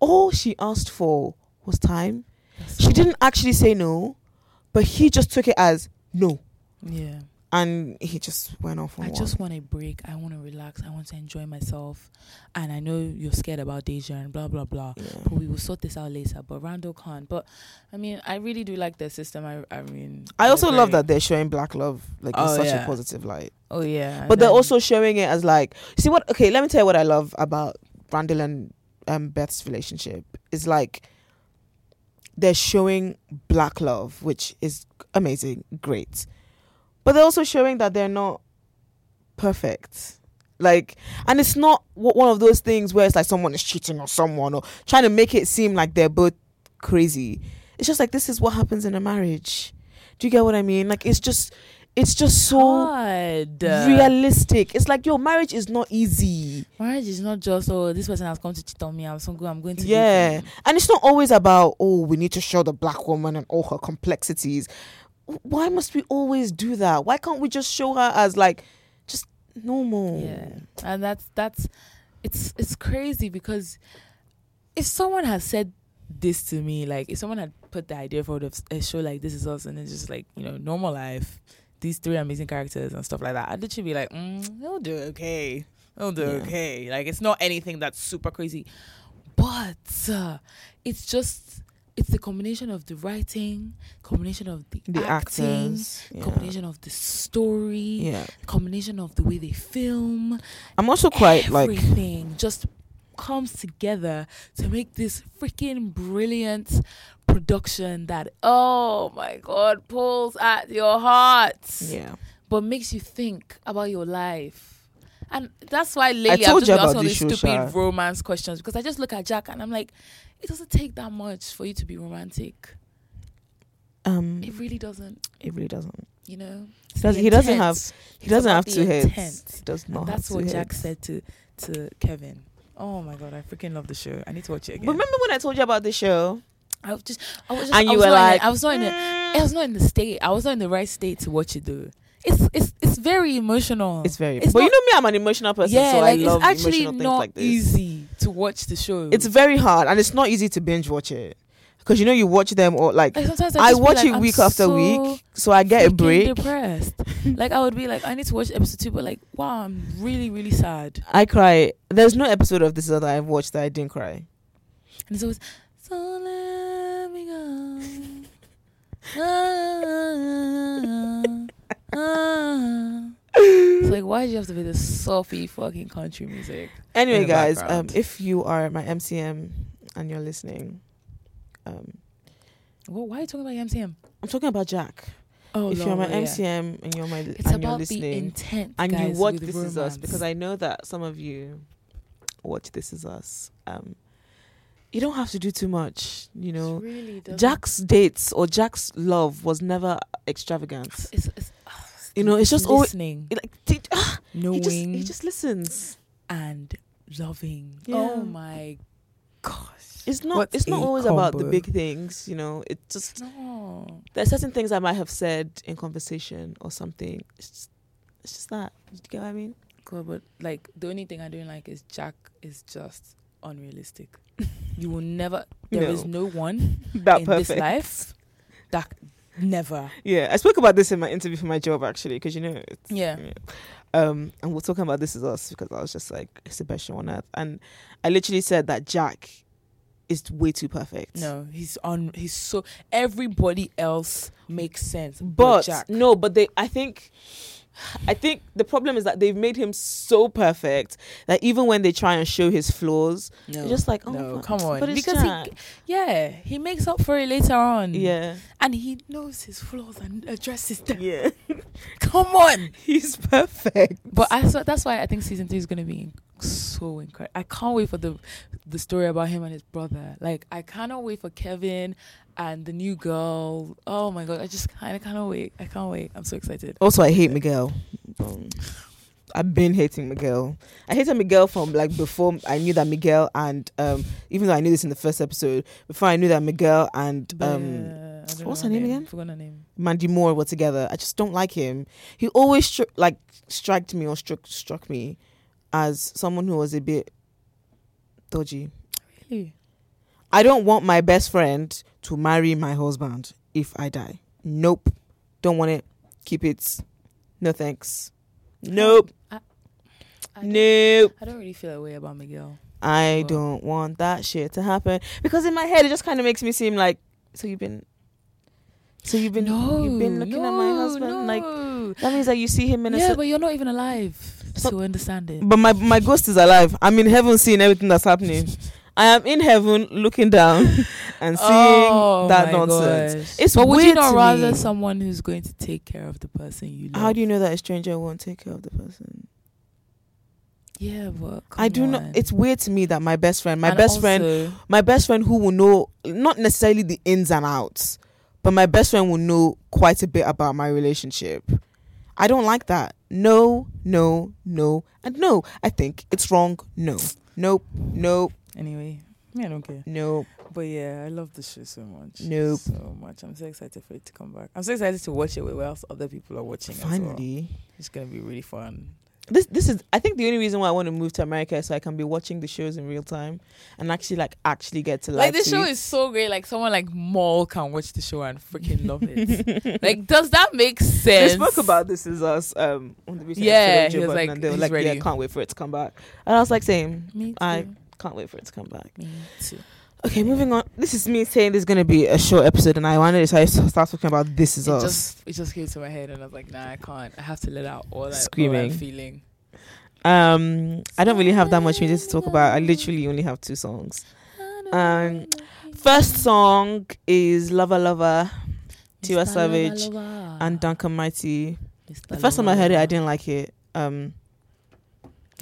all she asked for was time. She didn't actually say no, but he just took it as no Yeah. And he just went off on I one. just want a break. I want to relax. I want to enjoy myself. And I know you're scared about Deja and blah blah blah. Yeah. But we will sort this out later. But Randall can't. But I mean, I really do like their system. I I mean, I also love that they're showing black love like in Oh, such yeah. a positive light. Oh yeah. But they're also showing it as like see what okay, let me tell you what I love about Randall and um Beth's relationship is like they're showing black love, which is amazing, great. But they're also showing that they're not perfect. Like, and it's not one of those things where it's like someone is cheating on someone or trying to make it seem like they're both crazy. It's just like this is what happens in a marriage. Do you get what I mean? Like, it's just, it's just so God. realistic. It's like your marriage is not easy. Marriage is not just oh this person has come to cheat on me. I'm so good. I'm going to Yeah. And it's not always about, oh, we need to show the black woman and all her complexities. Why must we always do that? Why can't we just show her as like just normal? Yeah, and that's that's it's it's crazy because if someone has said this to me, like if someone had put the idea for a show like This Is Us, and it's just like you know normal life, these three amazing characters and stuff like that, I'd literally be like, mm, they'll do okay, they'll do Yeah. okay. Like it's not anything that's super crazy, but uh, it's just. It's the combination of the writing, combination of the, The acting, actors. Yeah. combination of the story, yeah. combination of the way they film, I'm also quite like everything just comes together to make this freaking brilliant production that oh my god pulls at your heart yeah. but makes you think about your life and that's why lately I've just been asking all these stupid romance questions because I just look at Jack and I'm like, it doesn't take that much for you to be romantic. Um It really doesn't, it really doesn't. you know. He doesn't- he doesn't have- He doesn't have two heads. He does not that's what Jack heads. said to to Kevin. Oh my god, I freaking love the show. I need to watch it again. But remember when I told you about the show? I was just, I was just, And I you was were not in like, the- I was not in the, "Mm." I was not in the state. I was not in the right state to watch it though. It's it's it's very emotional. It's very It's but you know me, I'm an emotional person, yeah, so like I love it's actually emotional things not like this. easy to watch the show. It's very hard and it's not easy to binge watch it. Because you know you watch them or like like sometimes I watch like, it I'm week after so week, so I get a break. Depressed. [laughs] like I would be like, I need to watch episode two, but like, wow, I'm really really sad. I cry. There's no episode of this that I've watched that I didn't cry. And it's always, so let me go. [laughs] Ah, ah. It's like, why do you have to be this softy fucking country music? Anyway, guys, um, if you are my MCM and you're listening, um, Well, why are you talking about MCM? I'm talking about Jack. Oh, if you're my yeah. MCM and you're my it's and you're listening intent, and guys, you watch This Is Us because I know that some of you watch This Is Us. Um, you don't have to do too much, you know. Really Jack's dates or Jack's love was never extravagant. it's, it's, ah, You know, it's just always listening, like he, ah, he knowing, just he just listens. and loving. Yeah. Oh my gosh! It's not it's not always about the big things, you know. It just No. there's certain things I might have said in conversation or something. It's just, it's just that. You get what I mean? God, but like the only thing I don't like is Jack is just unrealistic. you will never. There is No. no one [laughs] That in perfect. this life that never. Yeah, I spoke about this in my interview for my job actually, because you know, it's, Yeah. Um, and we're talking about this is us because I was just like, it's the best show on earth, and I literally said that Jack is way too perfect. No, he's on. He's so. Everybody else makes sense, but, but Jack. no, but they. I think. I think the problem is that they've made him so perfect that even when they try and show his flaws, No, just like, oh, no, come on, but it's because Jack. he, yeah, he makes up for it later on. yeah, and he knows his flaws and addresses them. yeah. [laughs] Come on. [laughs] He's perfect. But I thought that's why I think season three is gonna be so incredible. I can't wait for the the story about him and his brother. Like I cannot wait for Kevin and the new girl. Oh my god, I just kind of cannot wait. I can't wait. I'm so excited. Also, I hate Miguel. Um, I've been hating Miguel. I hated Miguel from like before I knew that Miguel and um even though I knew this in the first episode, before I knew that Miguel and um what's her name again? Forgot her name. Mandy Moore were together. I just don't like him. He always stru- like struck me or struck struck me as someone who was a bit dodgy. Really? I don't want my best friend to marry my husband if I die. Nope. Don't want it. Keep it. No thanks. Nope. I don't, Nope. I don't really feel that way about Miguel. I Well- don't want that shit to happen because in my head it just kind of makes me seem like so you've been so you've been no, you've been looking at my no, husband like that means that you see him in a yeah, cer- but you're not even alive So- to understand it. But my my ghost is alive. I'm in heaven seeing everything that's happening. I am in heaven looking down [laughs] and seeing oh, that nonsense. gosh. It's but would you not rather me. someone who's going to take care of the person you love? How do you know that a stranger won't take care of the person? Yeah, but I do come not. It's weird to me that my best friend, my And best friend, my best friend who will know not necessarily the ins and outs, but my best friend will know quite a bit about my relationship. I don't like that. No, no, no, and no. I think it's wrong. No, nope, nope, Anyway, me, I don't care. nope. But yeah, I love the show so much. Nope. So much. I'm so excited for it to come back. I'm so excited to watch it with else other people are watching as well. Finally. It's gonna be really fun. this this is I think the only reason why I want to move to America is so I can be watching the shows in real time and actually like actually get to Like live the show tweet. is so great. Like someone like Maul can watch the show and freaking love it. [laughs] like, does that make They sense? spoke about this is us um on the recent Yeah, episode of he was like, and they were he's like yeah ready. can't wait for it to come back and I was like same Me too. I- can't wait for it to come back Me too. okay moving on this is me saying this is gonna be a short episode and I wanted to start talking about this is It us just it just came to my head and I was like, nah, I can't. I have to let out all that Screaming. I'm feeling. um I don't really have that much music to talk about I literally only have two songs Um, first song is Lover Lover Tiwa Savage and Duncan Mighty the first time I heard it I didn't like it um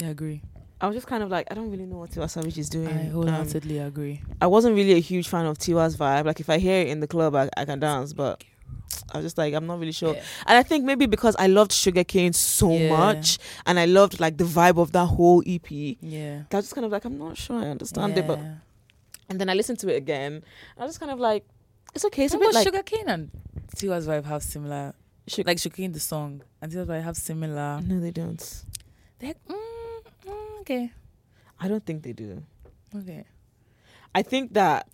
I agree. I was just kind of like, I don't really know what Tiwa Savage is doing. I Um, wholeheartedly agree. I wasn't really a huge fan of Tiwa's vibe. Like, if I hear it in the club, I, I can dance, but I was just like, I'm not really sure. Yeah. And I think maybe because I loved Sugarcane so Yeah. much, and I loved like the vibe of that whole EP, Yeah. I was just kind of like, I'm not sure I understand it. But and then I listened to it again, I was just kind of like, it's okay. It's a Oh, bit like Sugar Cane and Tiwa's vibe have similar, Sug- like Sugar Cane the song and Tiwa's vibe have similar. no, they don't. They're, mm, okay, I don't think they do. okay. I think that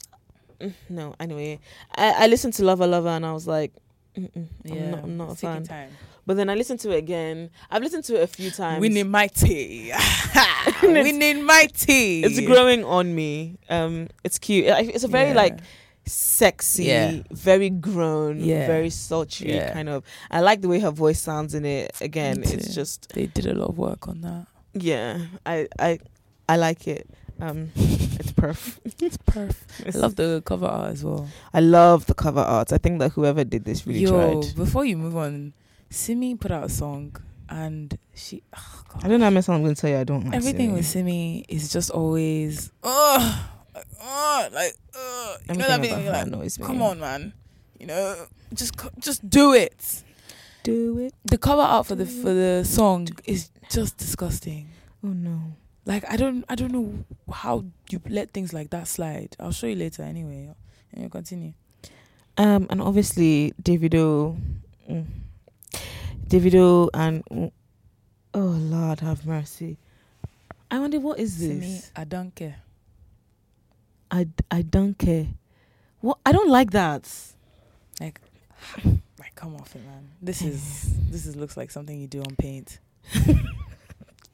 mm, no. Anyway, I, I listened to Lover Lover, and I was like, Mm-mm, Yeah, I'm not, I'm not a fan. time. But then I listened to it again. I've listened to it a few times. Winning mighty, [laughs] [laughs] winning mighty. It's growing on me. Um, it's cute. It's a very Yeah. like sexy, Yeah. very grown, Yeah. very sultry kind of. I like the way her voice sounds in it. Again, it's just They did a lot of work on that. Yeah. I I I like it. Um, it's perfect. [laughs] It's perfect. I love the cover art as well. I love the cover art. I think that whoever did this really Yo, tried. before you move on, Simi put out a song and she. Oh God. I don't know how much I'm going to tell you. I don't like Everything Simi. with Simi is just always, ugh, like, ugh, like, ugh. You know that Everything feeling? about You're like, annoys me. come on, man. You know, just, just do it. Do it. The cover art for the for the song is just disgusting. Oh no. Like I don't, I don't know how you let things like that slide. I'll show you later anyway. And you continue. Um, and obviously Davido, mm, Davido, and mm, oh Lord have mercy. I wonder what is this? I don't care. I I don't care. What I don't like that. Like, come off it, man. This is [laughs] this is looks like something you do on Paint. [laughs]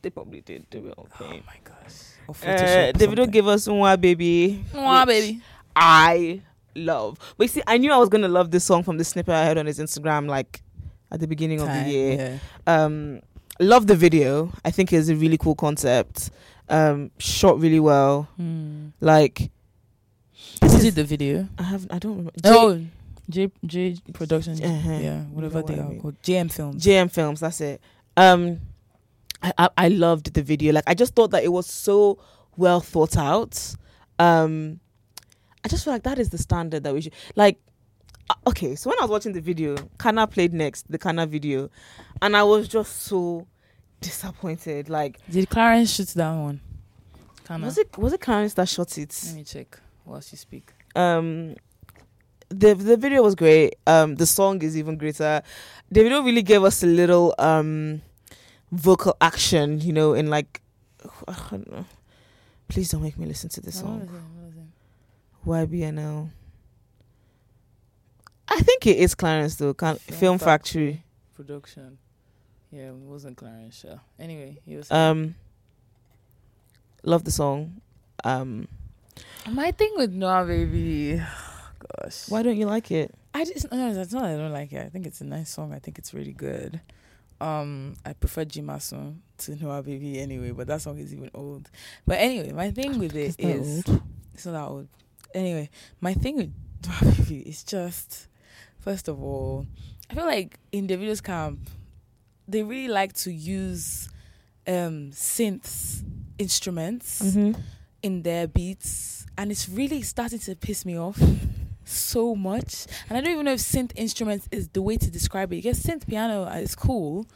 They probably did do it on paint. Oh my gosh. Or Uh, Davido gave us one baby. Which baby. I love. But you see, I knew I was gonna love this song from the snippet I heard on his Instagram, like at the beginning of the year. yeah. um love the video i think it's a really cool concept um shot really well Hmm. like this is, it the video? i have i don't remember Oh, J J J Production, Uh-huh. yeah, whatever know they what I are mean. called, JM Films. JM Films. That's it. Um, I, I I loved the video. Like I just thought that it was so well thought out. Um, I just feel like that is the standard that we should like. uh, Okay, so when I was watching the video, Kana played next the Kana video, and I was just so disappointed. Like, Did Clarence shoot that one? Kinda. was it was it Clarence that shot it? Let me check whilst you speak. um the the video was great um the song is even greater the video really gave us a little um vocal action you know in like I don't know. please don't make me listen to this song is it? What is it? ybnl i think it is clarence though Can- Film film factory Production. Yeah, it wasn't Clarence. Sure. Anyway, he was. um love the song um My thing with Nwa Baby, gosh. why don't you like it I just no, that's not. that I don't like it. I think it's a nice song. I think it's really good. Um, I prefer Jimasun to Nwa Baby anyway, but that song is even old. But anyway, my thing with it It's is old. it's not that old. Anyway, my thing with [laughs] Nwa Baby is just first of all, I feel like in the videos camp, they really like to use um synths instruments mm-hmm. in their beats and it's really starting to piss me off so much. And i don't even know if synth instruments is the way to describe it. Yes synth piano is cool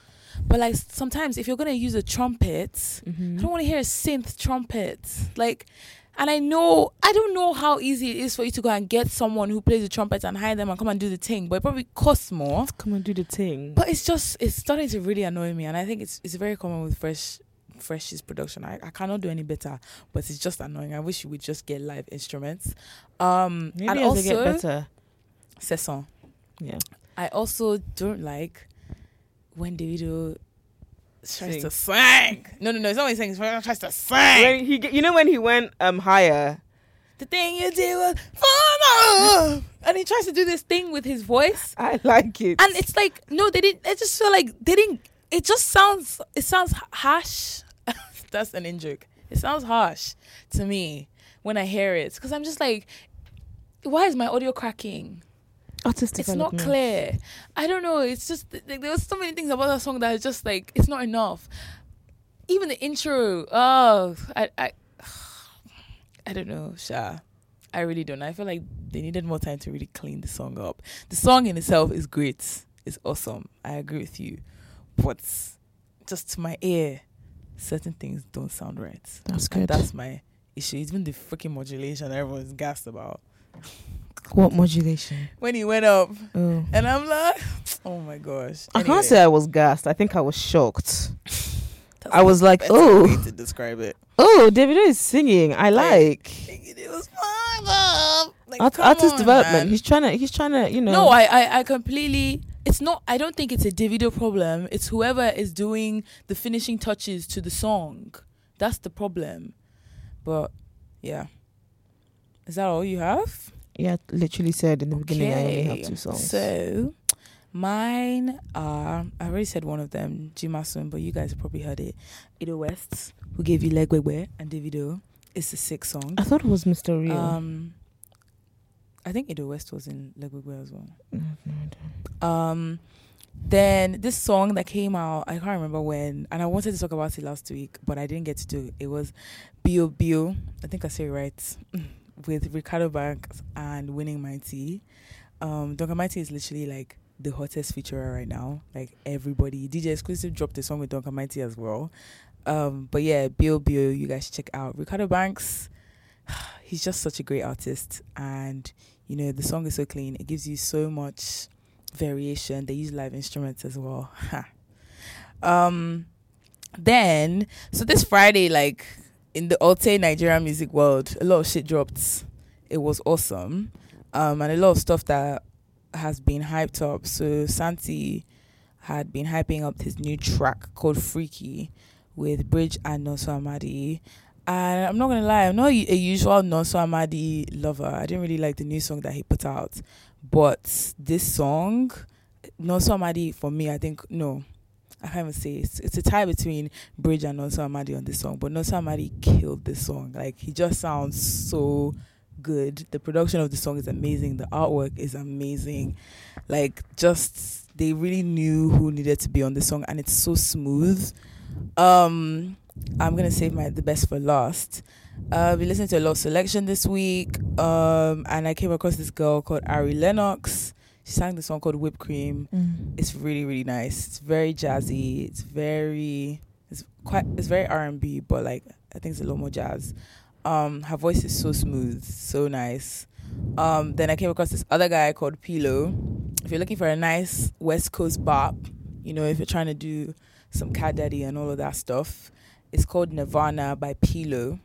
but like sometimes if you're going to use a trumpet i don't mm-hmm. want to hear a synth trumpet. Like and i know i don't know how easy it is for you to go and get someone who plays the trumpet and hire them and come and do the thing but it probably costs more. Come and do the thing. But it's just it's starting to really annoy me, and I think it's it's very common with fresh fresh's production. I, I cannot do any better, but it's just annoying. I wish you would just get live instruments. Um maybe and also get better Sesson. yeah I also don't like when Davido tries Sing. to sing. No, no, no, it's not when he sings, when he tries to sing. when he you know when he went um higher the thing you did was fun. And he tries to do this thing with his voice. I like it. and it's like no they didn't i just feel like they didn't it just sounds it sounds harsh that's an in joke it sounds harsh to me when i hear it because i'm just like why is my audio cracking? Artist it's not clear. I don't know. It's just th- there was so many things about that song that is just like it's not enough. Even the intro oh i i i don't know sha. I really don't i feel like they needed more time to really clean the song up. The song in itself is great. It's awesome. I agree with you. But just to my ear certain things don't sound right That's and good. that's my issue even the freaking modulation everyone's gassed about what modulation? when he went up Oh. and i'm like [sighs] oh my gosh I Anyway. can't say I was gassed. I think I was shocked. [sighs] I was like, oh. to describe it. Oh, Davido is singing. I like It was Bob. Like, Art- artist on, development. man. He's trying to. He's trying to. You know. No, I, I, I completely. It's not. I don't think it's a Davido problem. It's whoever is doing the finishing touches to the song. That's the problem. But yeah, is that all you have? yeah, literally said in the beginning. I only have Okay, two songs. So mine are. I already said one of them, Jimasun, but you guys probably heard it. Ido West, who gave you Legwegwe and Davido. It's a sick song. I thought it was Mr. Real. Um, I think Ido West was in Legwegwe as well. No. Um, then this song that came out, I can't remember when, and I wanted to talk about it last week, but I didn't get to do it. It was Bio Bio, I think I say it right, [laughs] with Ricardo Banks and Winning Mighty. Um, Duncan Mighty is literally like the hottest featurer right now. Like everybody, DJ Exclusive dropped a song with Duncan Mighty as well. Um, but yeah, Bio Bio, you guys should check out. Ricardo Banks, [sighs] he's just such a great artist, and you know the song is so clean. It gives you so much variation. They use live instruments as well. [laughs] um, then so this Friday, like in the Alte Nigerian music world, a lot of shit dropped. It was awesome, um, and a lot of stuff that has been hyped up. So Santi had been hyping up his new track called Freaky with Bridge and Nonso Amadi. And I'm not gonna lie, I'm not a usual Nonso Amadi lover. I didn't really like the new song that he put out, but this song, Nonso Amadi, for me, I think no, I can't even say it's, it's a tie between Bridge and Nonso Amadi on this song. But Nonso Amadi killed this song. Like he just sounds so good. The production of the song is amazing. The artwork is amazing. Like just they really knew who needed to be on the song and it's so smooth. Um I'm gonna save my the best for last. Uh we listened to a lot of selection this week. Um and I came across this girl called Ari Lennox. She sang this song called Whipped Cream. It's really, really nice. It's very jazzy. It's very it's quite it's very R and B, but like I think it's a lot more jazz. Um, her voice is so smooth, so nice. Um, then I came across this other guy called Pilo. If you're looking for a nice West Coast bop, you know, if you're trying to do some cat daddy and all of that stuff, it's called Nirvana by Pilo.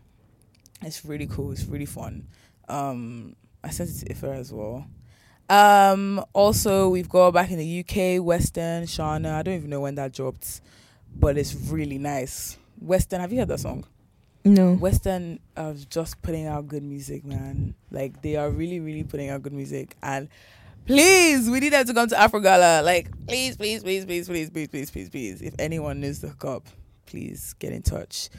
It's really cool. It's really fun. Um, I sent it to Ifa as well. Um, also, we've got back in the UK, Western, Shana. I don't even know when that dropped, but it's really nice. Western, have you heard that song? No. Western are just putting out good music, man. Like they are really, really putting out good music. And please, we need them to come to Afrogala. Like, please, please, please, please, please, please, please, please, please. If anyone needs to hook up, please get in touch.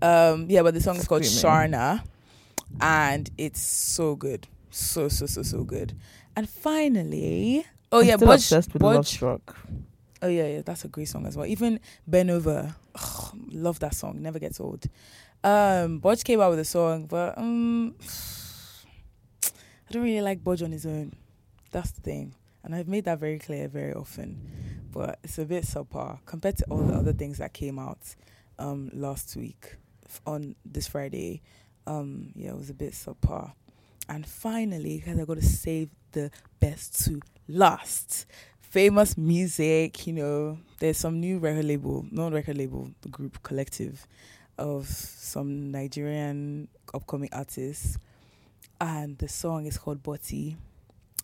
Um, yeah, but the song is called Screaming. Sharna, and it's so good, so so so so good. And finally, oh I'm yeah, Budge, obsessed with Love Struck. Oh yeah, yeah, that's a great song as well. Even Ben Over, ugh, love that song. Never gets old. Um, Bodge came out with a song, but um, I don't really like Bodge on his own. That's the thing, and I've made that very clear very often. But it's a bit subpar compared to all the other things that came out um last week on this Friday. Um, yeah, it was a bit subpar. And finally, because I got to save the best to last famous music, you know, there's some new record label, not record label, group collective of some Nigerian upcoming artists. And the song is called Botti.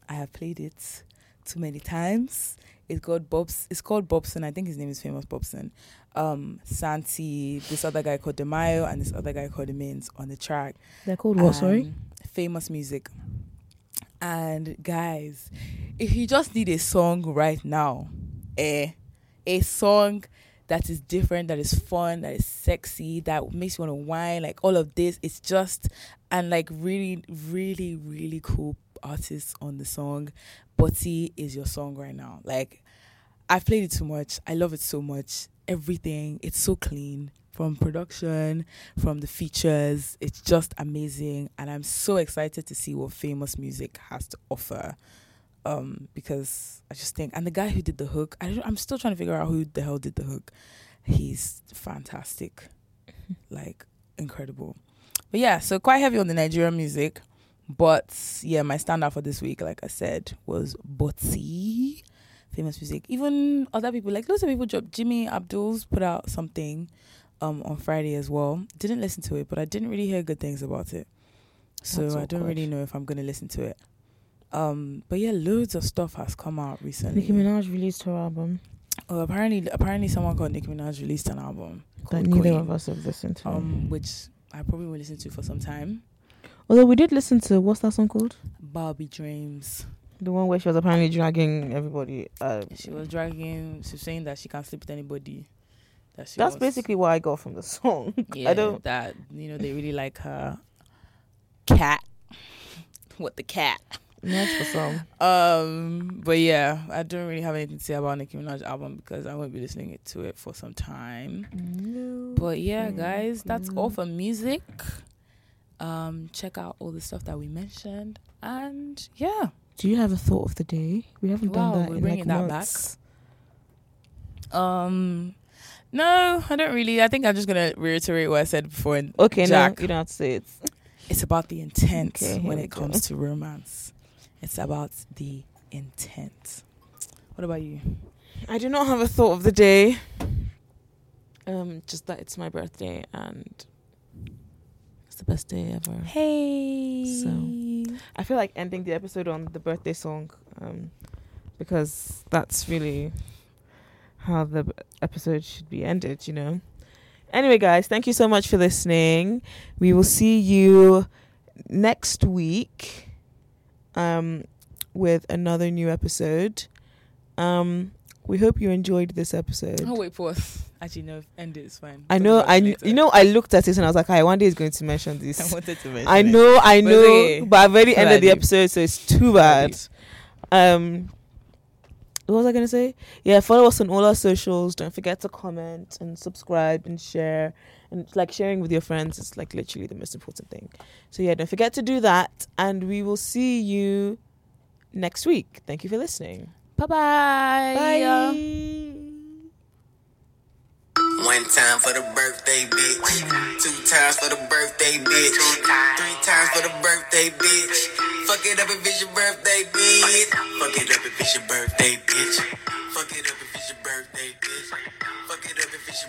I have played it too many times. It's called Bobs it's called Bobson. I think his name is famous Bobson. Um Santi, this other guy called Demayo and this other guy called Mins on the track They're called what? Sorry. Famous music. And guys, if you just need a song right now, eh, a song that is different, that is fun, that is sexy, that makes you want to whine, like all of this, it's just and like really, really, really cool artists on the song. Botti is your song right now. Like I've played it too much. I love it so much. Everything. It's so clean from production, from the features. It's just amazing, and I'm so excited to see what famous music has to offer. Um, because I just think, and the guy who did the hook, I don't, I'm still trying to figure out who the hell did the hook. He's fantastic, [laughs] like incredible. But yeah, so quite heavy on the Nigerian music. But yeah, my standout for this week, like I said, was Botsy famous music. Even other people, like lots of people dropped. Jimmy Abdul's put out something um on Friday as well. Didn't listen to it, but I didn't really hear good things about it. So I don't really know if I'm gonna listen to it. Um, but yeah, loads of stuff has come out recently. Nicki Minaj released her album Oh, apparently, apparently, someone called Nicki Minaj released an album that neither Queen, of us have listened to. um, which I probably will listen to for some time. Although we did listen to what's that song called? Barbie Dreams. The one where she was apparently dragging everybody. Uh, She was dragging. She was saying that she can't sleep with anybody. That she that's was- basically what I got from the song. [laughs] Yeah, I don't. that you know they really like her cat. What the cat? Nice for some. Um, but yeah, I don't really have anything to say about Nicki Minaj album because I won't be listening to it for some time. No. But yeah, guys, that's all for music. Um, check out all the stuff that we mentioned, and yeah, Do you have a thought of the day? We haven't Wow, done that we're in bringing like that back. months. um, no, I don't really. I think I'm just gonna reiterate what I said before. And Okay, Jack. no, you don't have to say it. it's about the intent Okay, when it go. comes to romance. It's about the intent. What about you? I do not have a thought of the day. Um, just that it's my birthday and it's the best day ever. Hey. So- I feel like ending the episode on the birthday song, um, because that's really how the b- episode should be ended, you know. Anyway, guys, thank you so much for listening. We will see you next week um, with another new episode. Um, we hope you enjoyed this episode. Oh wait, pause. Actually, no. End it. It's fine. I know, I it kn- later. you know, I looked at it and I was like, I one day is going to mention this." [laughs] I wanted to mention. I it. know, I But know, okay. but I've already So ended the episode, so it's too bad. Um, what was I gonna say? Yeah, follow us on all our socials. Don't forget to comment and subscribe and share. And like sharing with your friends is like literally the most important thing. So yeah, don't forget to do that. And we will see you next week. Thank you for listening. Bye-bye. Bye. One time for the birthday bitch. Two times for the birthday bitch. Three times for the birthday bitch. Fuck it up if it's your birthday bitch. Fuck it up if it's your birthday bitch. Fuck it up if it's your birthday bitch. Fuck it up if it's your